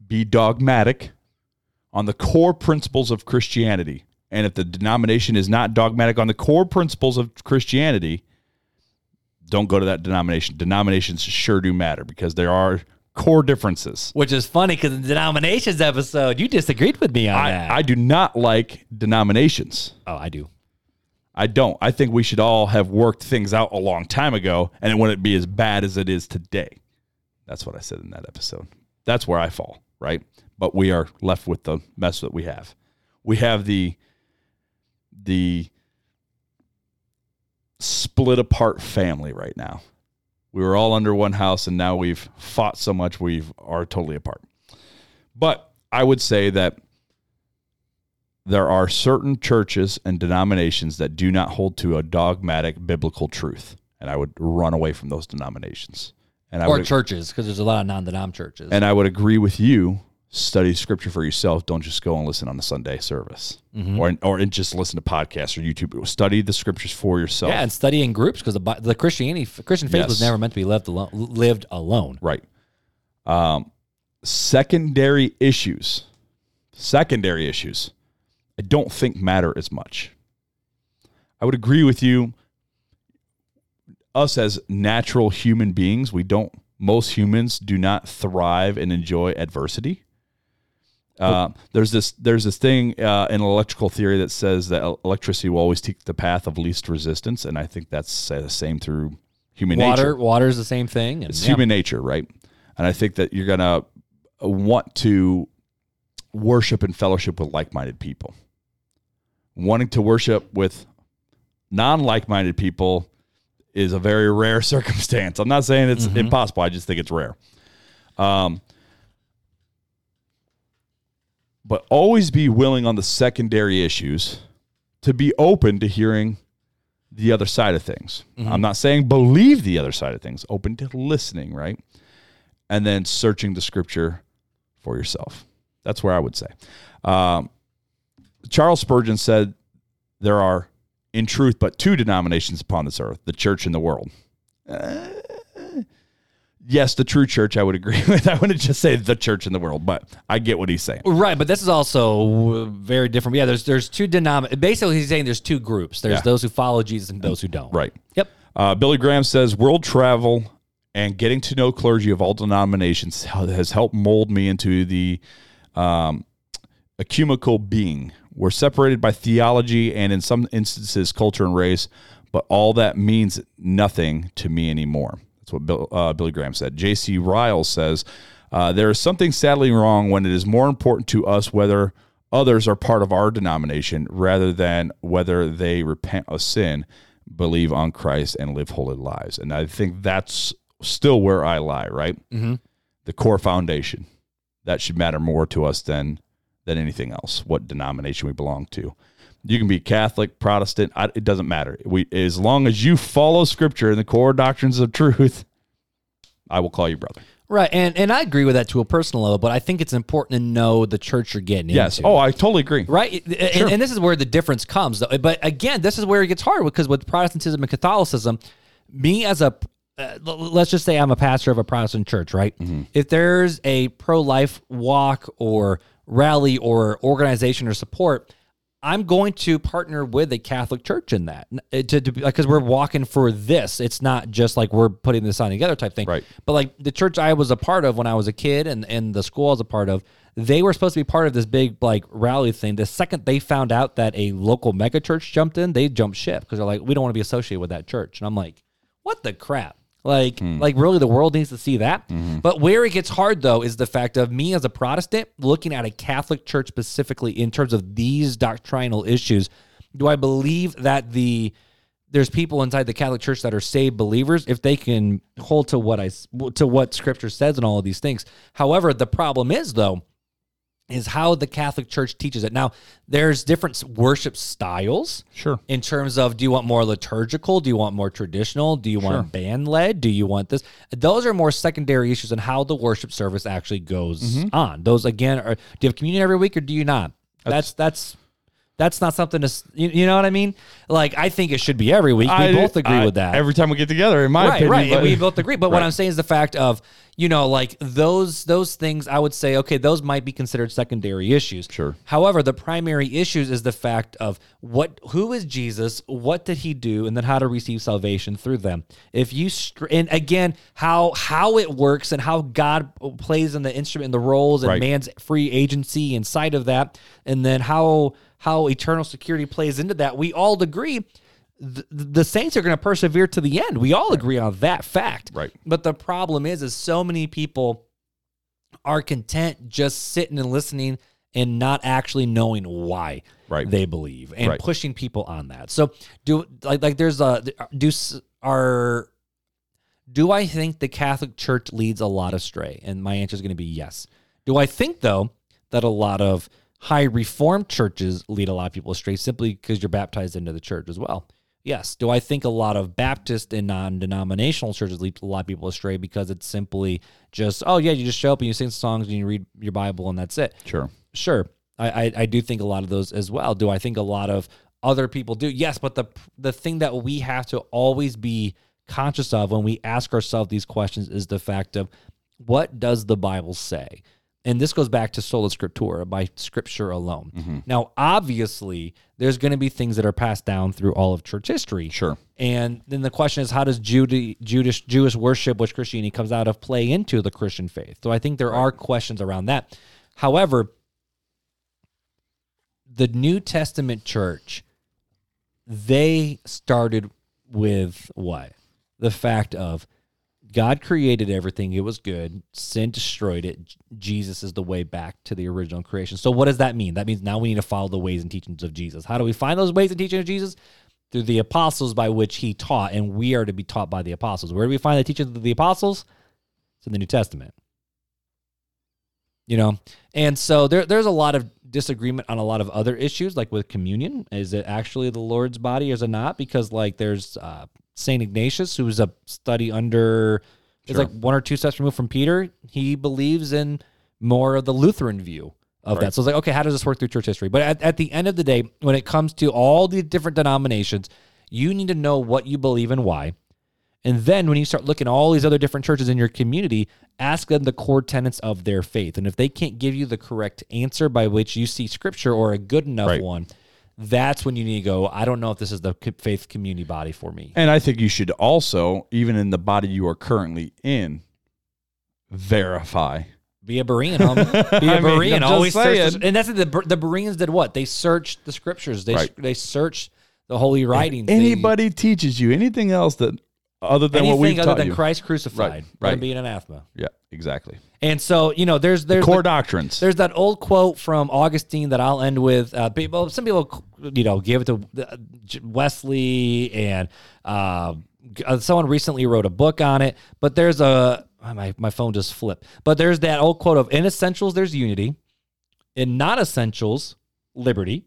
S2: be dogmatic on the core principles of Christianity. And if the denomination is not dogmatic on the core principles of Christianity, don't go to that denomination. Denominations sure do matter because there are core differences.
S1: Which is funny because in the denominations episode, you disagreed with me on that.
S2: I, I do not like denominations.
S1: oh, I do.
S2: I don't. I think we should all have worked things out a long time ago and it wouldn't be as bad as it is today. That's what I said in that episode. That's where I fall, right? But we are left with the mess that we have. We have the the split apart family right now. We were all under one house and now we've fought so much we are totally apart. But I would say that there are certain churches and denominations that do not hold to a dogmatic biblical truth, and I would run away from those denominations. And I
S1: Or
S2: would,
S1: churches, because there's a lot of non-denom churches.
S2: and I would agree with you. Study scripture for yourself. Don't just go and listen on the Sunday service,
S1: Mm-hmm.
S2: or or just listen to podcasts or YouTube. Study the scriptures for yourself.
S1: yeah, and study in groups because the, the Christianity Christian faith was never meant to be lived alone. Lived alone.
S2: Right. Um, secondary issues. Secondary issues. I don't think matter as much. I would agree with you. Us as natural human beings, we don't. Most humans do not thrive and enjoy adversity. Uh, there's this there's this thing uh, in electrical theory that says that electricity will always take the path of least resistance, and I think that's uh, the same through human
S1: Water,
S2: nature.
S1: water is the same thing. And
S2: It's
S1: yeah.
S2: human nature, right? And I think that you're gonna want to worship and fellowship with like-minded people. Wanting to worship with non-like-minded people is a very rare circumstance. I'm not saying it's impossible. I just think it's rare. Um, but always be willing on the secondary issues to be open to hearing the other side of things. I'm not saying believe the other side of things, open to listening, right? And then searching the scripture for yourself. That's where I would say. Um, Charles Spurgeon said there are, in truth, but two denominations upon this earth the church and the world. Uh, yes, the true church, I would agree with. I wouldn't just say the church and the world, but I get what he's saying.
S1: Right, but this is also very different. Yeah, there's there's two denom. Basically, he's saying there's two groups. There's
S2: Yeah.
S1: those who follow Jesus and those who don't.
S2: Right.
S1: Yep.
S2: Uh, Billy Graham says world travel and getting to know clergy of all denominations has helped mold me into the um, ecumenical being. We're separated by theology and, in some instances, culture and race, but all that means nothing to me anymore. That's what Bill, uh, Billy Graham said. J.C. Ryle says uh, there is something sadly wrong when it is more important to us whether others are part of our denomination rather than whether they repent of sin, believe on Christ, and live holy lives. And I think that's still where I lie, right?
S1: Mm-hmm.
S2: The core foundation that should matter more to us than than anything else. What denomination we belong to. You can be Catholic, Protestant. I, it doesn't matter. We, as long as you follow Scripture and the core doctrines of truth, I will call you brother.
S1: Right, and and I agree with that to a personal level, but I think it's important to know the church you're getting
S2: Yes.
S1: into.
S2: Oh, I totally agree.
S1: Right, and, and this is where the difference comes. Though. But again, this is where it gets hard because with Protestantism and Catholicism, me as a uh, let's just say I'm a pastor of a Protestant church, right? If there's a pro-life walk or rally or organization or support, I'm going to partner with a Catholic church in that to because we're walking for this. It's not just like we're putting this on together type thing,
S2: Right.
S1: But like the church I was a part of when I was a kid, and and the school I was a part of, they were supposed to be part of this big like rally thing. The second they found out that a local megachurch jumped in, they jumped ship because they're like, we don't want to be associated with that church. And I'm like, what the crap? Like, hmm. like really, the world needs to see that. Mm-hmm. But where it gets hard though is the fact of me as a Protestant looking at a Catholic church specifically in terms of these doctrinal issues. Do I believe that the there's people inside the Catholic Church that are saved believers if they can hold to what I to what Scripture says and all of these things. However, the problem is though is how the Catholic Church teaches it. Now, there's different worship styles.
S2: Sure.
S1: In terms of do you want more liturgical? Do you want more traditional? Do you want band led? Do you want this? Those are more secondary issues on how the worship service actually goes
S2: Mm-hmm.
S1: on. Those again are do you have communion every week or do you not? That's that's that's not something to you, you know what I mean? Like I think it should be every week. We
S2: I-
S1: both agree
S2: I-
S1: with that.
S2: Every time we get together, in my
S1: right,
S2: opinion.
S1: right.
S2: But-
S1: we both agree. But what I'm saying is the fact of, you know, like those those things I would say, okay, those might be considered secondary issues.
S2: Sure.
S1: However, the primary issues is the fact of what who is Jesus, what did he do, and then how to receive salvation through them. If you and again, how how it works and how God plays in the instrument, and the roles, and
S2: Right.
S1: man's free agency inside of that, and then how how eternal security plays into that. We all agree the, the Saints are going to persevere to the end. We all agree on that fact.
S2: Right.
S1: But the problem is, is so many people are content just sitting and listening and not actually knowing why
S2: Right.
S1: they believe and
S2: Right.
S1: pushing people on that. So do like like there's a uh, do s- are do I think the Catholic Church leads a lot astray? And my answer is going to be yes. Do I think though that a lot of high reformed churches lead a lot of people astray simply because you're baptized into the church as well? Yes. Do I think a lot of Baptist and non-denominational churches lead a lot of people astray because it's simply just oh yeah you just show up and you sing songs and you read your Bible and that's it?
S2: Sure.
S1: Sure, I, I I do think a lot of those as well. Do I think a lot of other people do? Yes, but the the thing that we have to always be conscious of when we ask ourselves these questions is the fact of what does the Bible say? And this goes back to sola scriptura, by scripture alone. Mm-hmm. Now, obviously, there's going to be things that are passed down through all of church history.
S2: Sure.
S1: And then the question is, how does Judy, Judas, Jewish worship, which Christianity comes out of, play into the Christian faith? So I think there are questions around that. However, the New Testament church, they started with what? The fact of God created everything, it was good, sin destroyed it. Jesus is the way back to the original creation. So, what does that mean? That means now we need to follow the ways and teachings of Jesus. How do we find those ways and teachings of Jesus? Through the apostles by which he taught, and we are to be taught by the apostles. Where do we find the teachings of the apostles? It's in the New Testament you know and so there, there's a lot of disagreement on a lot of other issues like with communion is it actually the lord's body or is it not because like there's uh, saint ignatius who's a study under
S2: Sure.
S1: like one or two steps removed from peter he believes in more of the lutheran view of
S2: Right.
S1: that so it's like okay how does this work through church history but at, at the end of the day when it comes to all the different denominations you need to know what you believe and why and then when you start looking at all these other different churches in your community, ask them the core tenets of their faith. And if they can't give you the correct answer by which you see scripture or a good enough
S2: Right.
S1: one, that's when you need to go, I don't know if this is the faith community body for me.
S2: And I think you should also, even in the body you are currently in, verify.
S1: Be a Berean. homie. Be a
S2: mean,
S1: Berean.
S2: I'm
S1: Always search.
S2: saying.
S1: The, and that's the the Bereans did what? They searched the scriptures. They
S2: Right.
S1: they searched the holy writings. They-
S2: Anybody teaches you anything else that other than what we've
S1: anything other than
S2: you.
S1: Christ crucified,
S2: Right,
S1: right?
S2: right.
S1: Be an anathema.
S2: Yeah, exactly.
S1: And so you know, there's there's
S2: Core
S1: the-
S2: doctrines.
S1: There's that old quote from Augustine that I'll end with. Uh, people, some people, you know, give it to uh, Wesley, and uh, uh, someone recently wrote a book on it. But there's a oh, my my phone just flipped. But there's that old quote of in essentials there's unity, in non essentials liberty,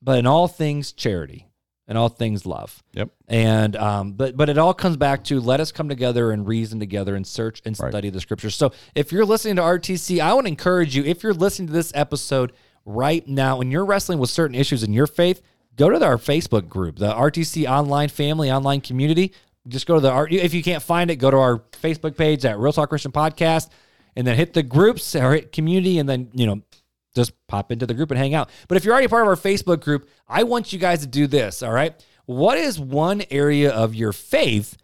S1: but in all things charity, in all things love.
S2: Yep.
S1: And um, but but it all comes back to let us come together and reason together and search and
S2: Right.
S1: study the scriptures. So if you're listening to RTC, I would encourage you, if you're listening to this episode right now and you're wrestling with certain issues in your faith, go to our Facebook group, the RTC Online Family Online Community. Just go to the R- if you can't find it, go to our Facebook page at Real Talk Christian Podcast, and then hit the groups or hit community, and then you know just pop into the group and hang out. But if you're already part of our Facebook group, I want you guys to do this, all right? What is one area of your faith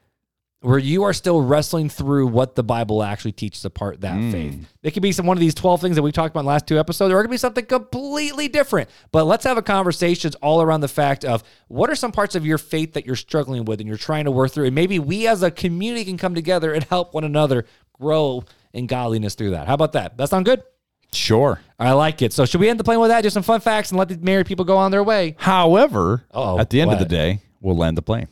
S1: where you are still wrestling through what the Bible actually teaches apart that hmm. faith. It could be some one of these 12 things that we talked about in the last two episodes, or it could be something completely different. But let's have a conversation all around the fact of what are some parts of your faith that you're struggling with and you're trying to work through. And maybe we as a community can come together and help one another grow in godliness through that. How about that? That sound good?
S2: Sure.
S1: I like it. So should we end the plane with that? Just some fun facts and let the married people go on their way.
S2: However,
S1: Uh-oh,
S2: at the end of the day, we'll land the plane.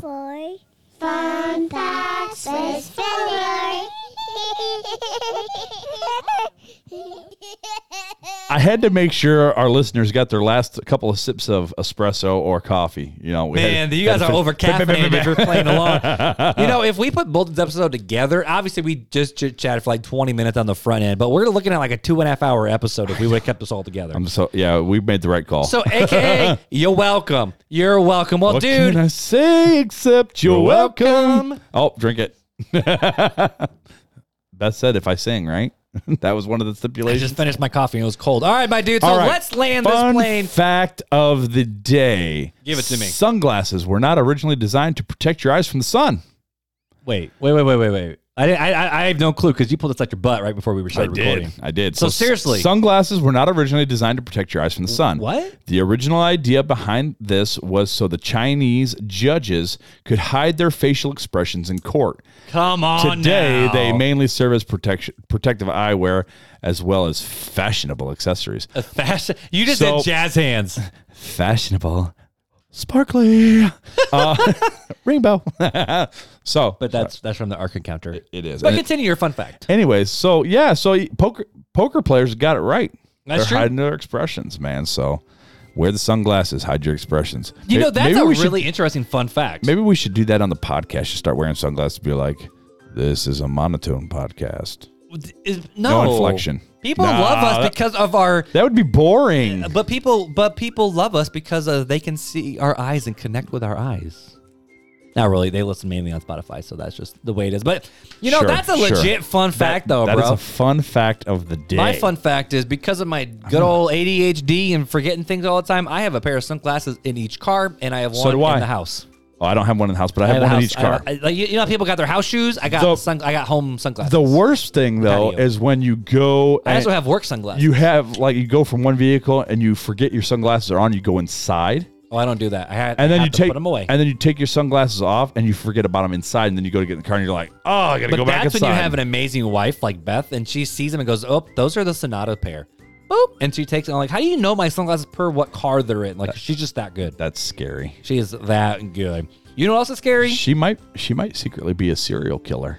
S3: Boy. Fun facts with February.
S2: I had to make sure our listeners got their last couple of sips of espresso or coffee. You know, we
S1: Man,
S2: had-
S1: you guys are over caffeinated if you're playing along. You know, if we put both these episodes together, obviously we just chit chatted for like 20 minutes on the front end, but we're looking at like a two and a half hour episode if we would have kept this all together.
S2: I'm so yeah, we made the right call.
S1: So, AKA, you're welcome. You're welcome. Well,
S2: what
S1: dude,
S2: I say except you're,
S1: You're
S2: welcome.
S1: welcome.
S2: Oh, drink it. Beth said if I sing, right? that was one of the
S1: I
S2: stipulations.
S1: just finished my coffee and it was cold. All right, my dude. So
S2: right.
S1: let's land
S2: Fun
S1: this plane.
S2: fact of the day.
S1: Give it to me.
S2: Sunglasses were not originally designed to protect your eyes from the sun.
S1: Wait, wait, wait, wait, wait, wait. I, I, I, I have no clue because you pulled this like your butt right before we were started recording.
S2: I did.
S1: So seriously-
S2: sunglasses were not originally designed to protect your eyes from the sun.
S1: What?
S2: The original idea behind this was so the Chinese judges could hide their facial expressions in court.
S1: Come on
S2: Today,
S1: now.
S2: they mainly serve as protection, protective eyewear as well as fashionable accessories.
S1: A fashion. You just
S2: So-
S1: did jazz hands.
S2: Fashionable, sparkly, uh, rainbow. so,
S1: But that's that's from the Ark Encounter.
S2: it is.
S1: But
S2: And it-
S1: continue your fun fact.
S2: anyways, so yeah, so poker poker players got it right.
S1: That's
S2: They're
S1: true.
S2: hiding their expressions, man. So wear the sunglasses, hide your expressions.
S1: You
S2: May-
S1: know, that's
S2: maybe
S1: a
S2: we should-
S1: really interesting fun fact.
S2: maybe we should do that on the podcast. Just start wearing sunglasses. Be like, this is a monotone podcast.
S1: Is- no.
S2: No inflection.
S1: People
S2: Nah,
S1: love us
S2: that-
S1: because of our.
S2: That would be boring.
S1: But people, but people love us because uh, they can see our eyes and connect with our eyes. Not really. They listen mainly on Spotify, so that's just the way it is. But you know,
S2: Sure,
S1: that's a
S2: sure.
S1: legit fun fact, though,
S2: that
S1: bro.
S2: is a fun fact of the day.
S1: My fun fact is because of my good old ADHD and forgetting things all the time, I have a pair of sunglasses in each car, and I have one
S2: do I.
S1: in the house.
S2: Oh, I don't have one in the house, but I have,
S1: I have
S2: one in each car.
S1: I- like, you know, how people got their house shoes. I got sun, I got home sunglasses.
S2: the worst thing though is when you go.
S1: I
S2: and
S1: also have work sunglasses.
S2: You have like you go from one vehicle and you forget your sunglasses are on. You go inside.
S1: oh, I don't do that. I had
S2: and then
S1: I
S2: you
S1: to
S2: take
S1: put them away.
S2: and then you take your sunglasses off and you forget about them inside and then you go to get in the car and you're like oh I gotta
S1: But
S2: go back inside."
S1: that's when you have an amazing wife like Beth, and she sees them and goes, "Oh, those are the Sonata pair." Boop, and she takes it. I'm like, "How do you know my sunglasses per what car they're in?" Like, she's just that good.
S2: that's scary.
S1: She is that good. You know what else is scary?
S2: She might she might secretly be a serial killer.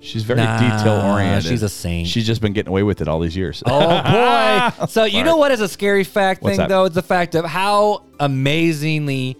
S2: She's very
S1: Nah,
S2: detail oriented.
S1: she's a saint.
S2: She's just been getting away with it all these years.
S1: Oh boy! so you know what is a scary fact
S2: What's
S1: thing
S2: that?
S1: though? It's the fact of how amazingly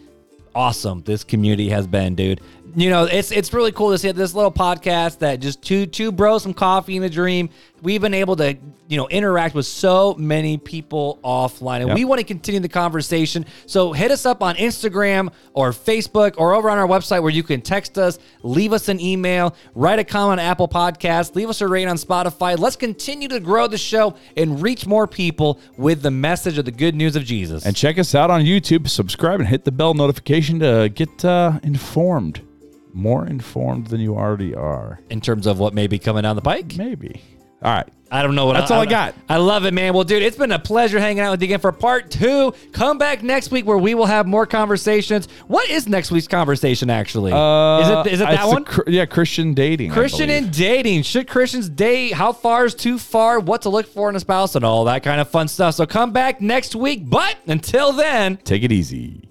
S1: awesome this community has been, dude. You know, it's it's really cool to see this little podcast that just two two bros, some coffee and a dream. We've been able to you know interact with so many people offline, and
S2: Yep.
S1: we want to continue the conversation. So hit us up on Instagram or Facebook or over on our website where you can text us, leave us an email, write a comment on Apple Podcasts, leave us a rating on Spotify. Let's continue to grow the show and reach more people with the message of the good news of Jesus.
S2: And check us out on YouTube. Subscribe and hit the bell notification to get uh, informed. More informed than you already are.
S1: in terms of what may be coming down the pike.
S2: Maybe. All right.
S1: I don't know what
S2: That's all I
S1: don't-
S2: got.
S1: I love it, man. Well, dude, it's been a pleasure hanging out with you again for part two. Come back next week where we will have more conversations. What is next week's conversation actually?
S2: Uh,
S1: is it is it that one?
S2: cr- yeah, Christian dating.
S1: Christian and dating. Should Christians date? How far is too far? What to look for in a spouse and all that kind of fun stuff. So come back next week. But until then,
S2: Take it easy.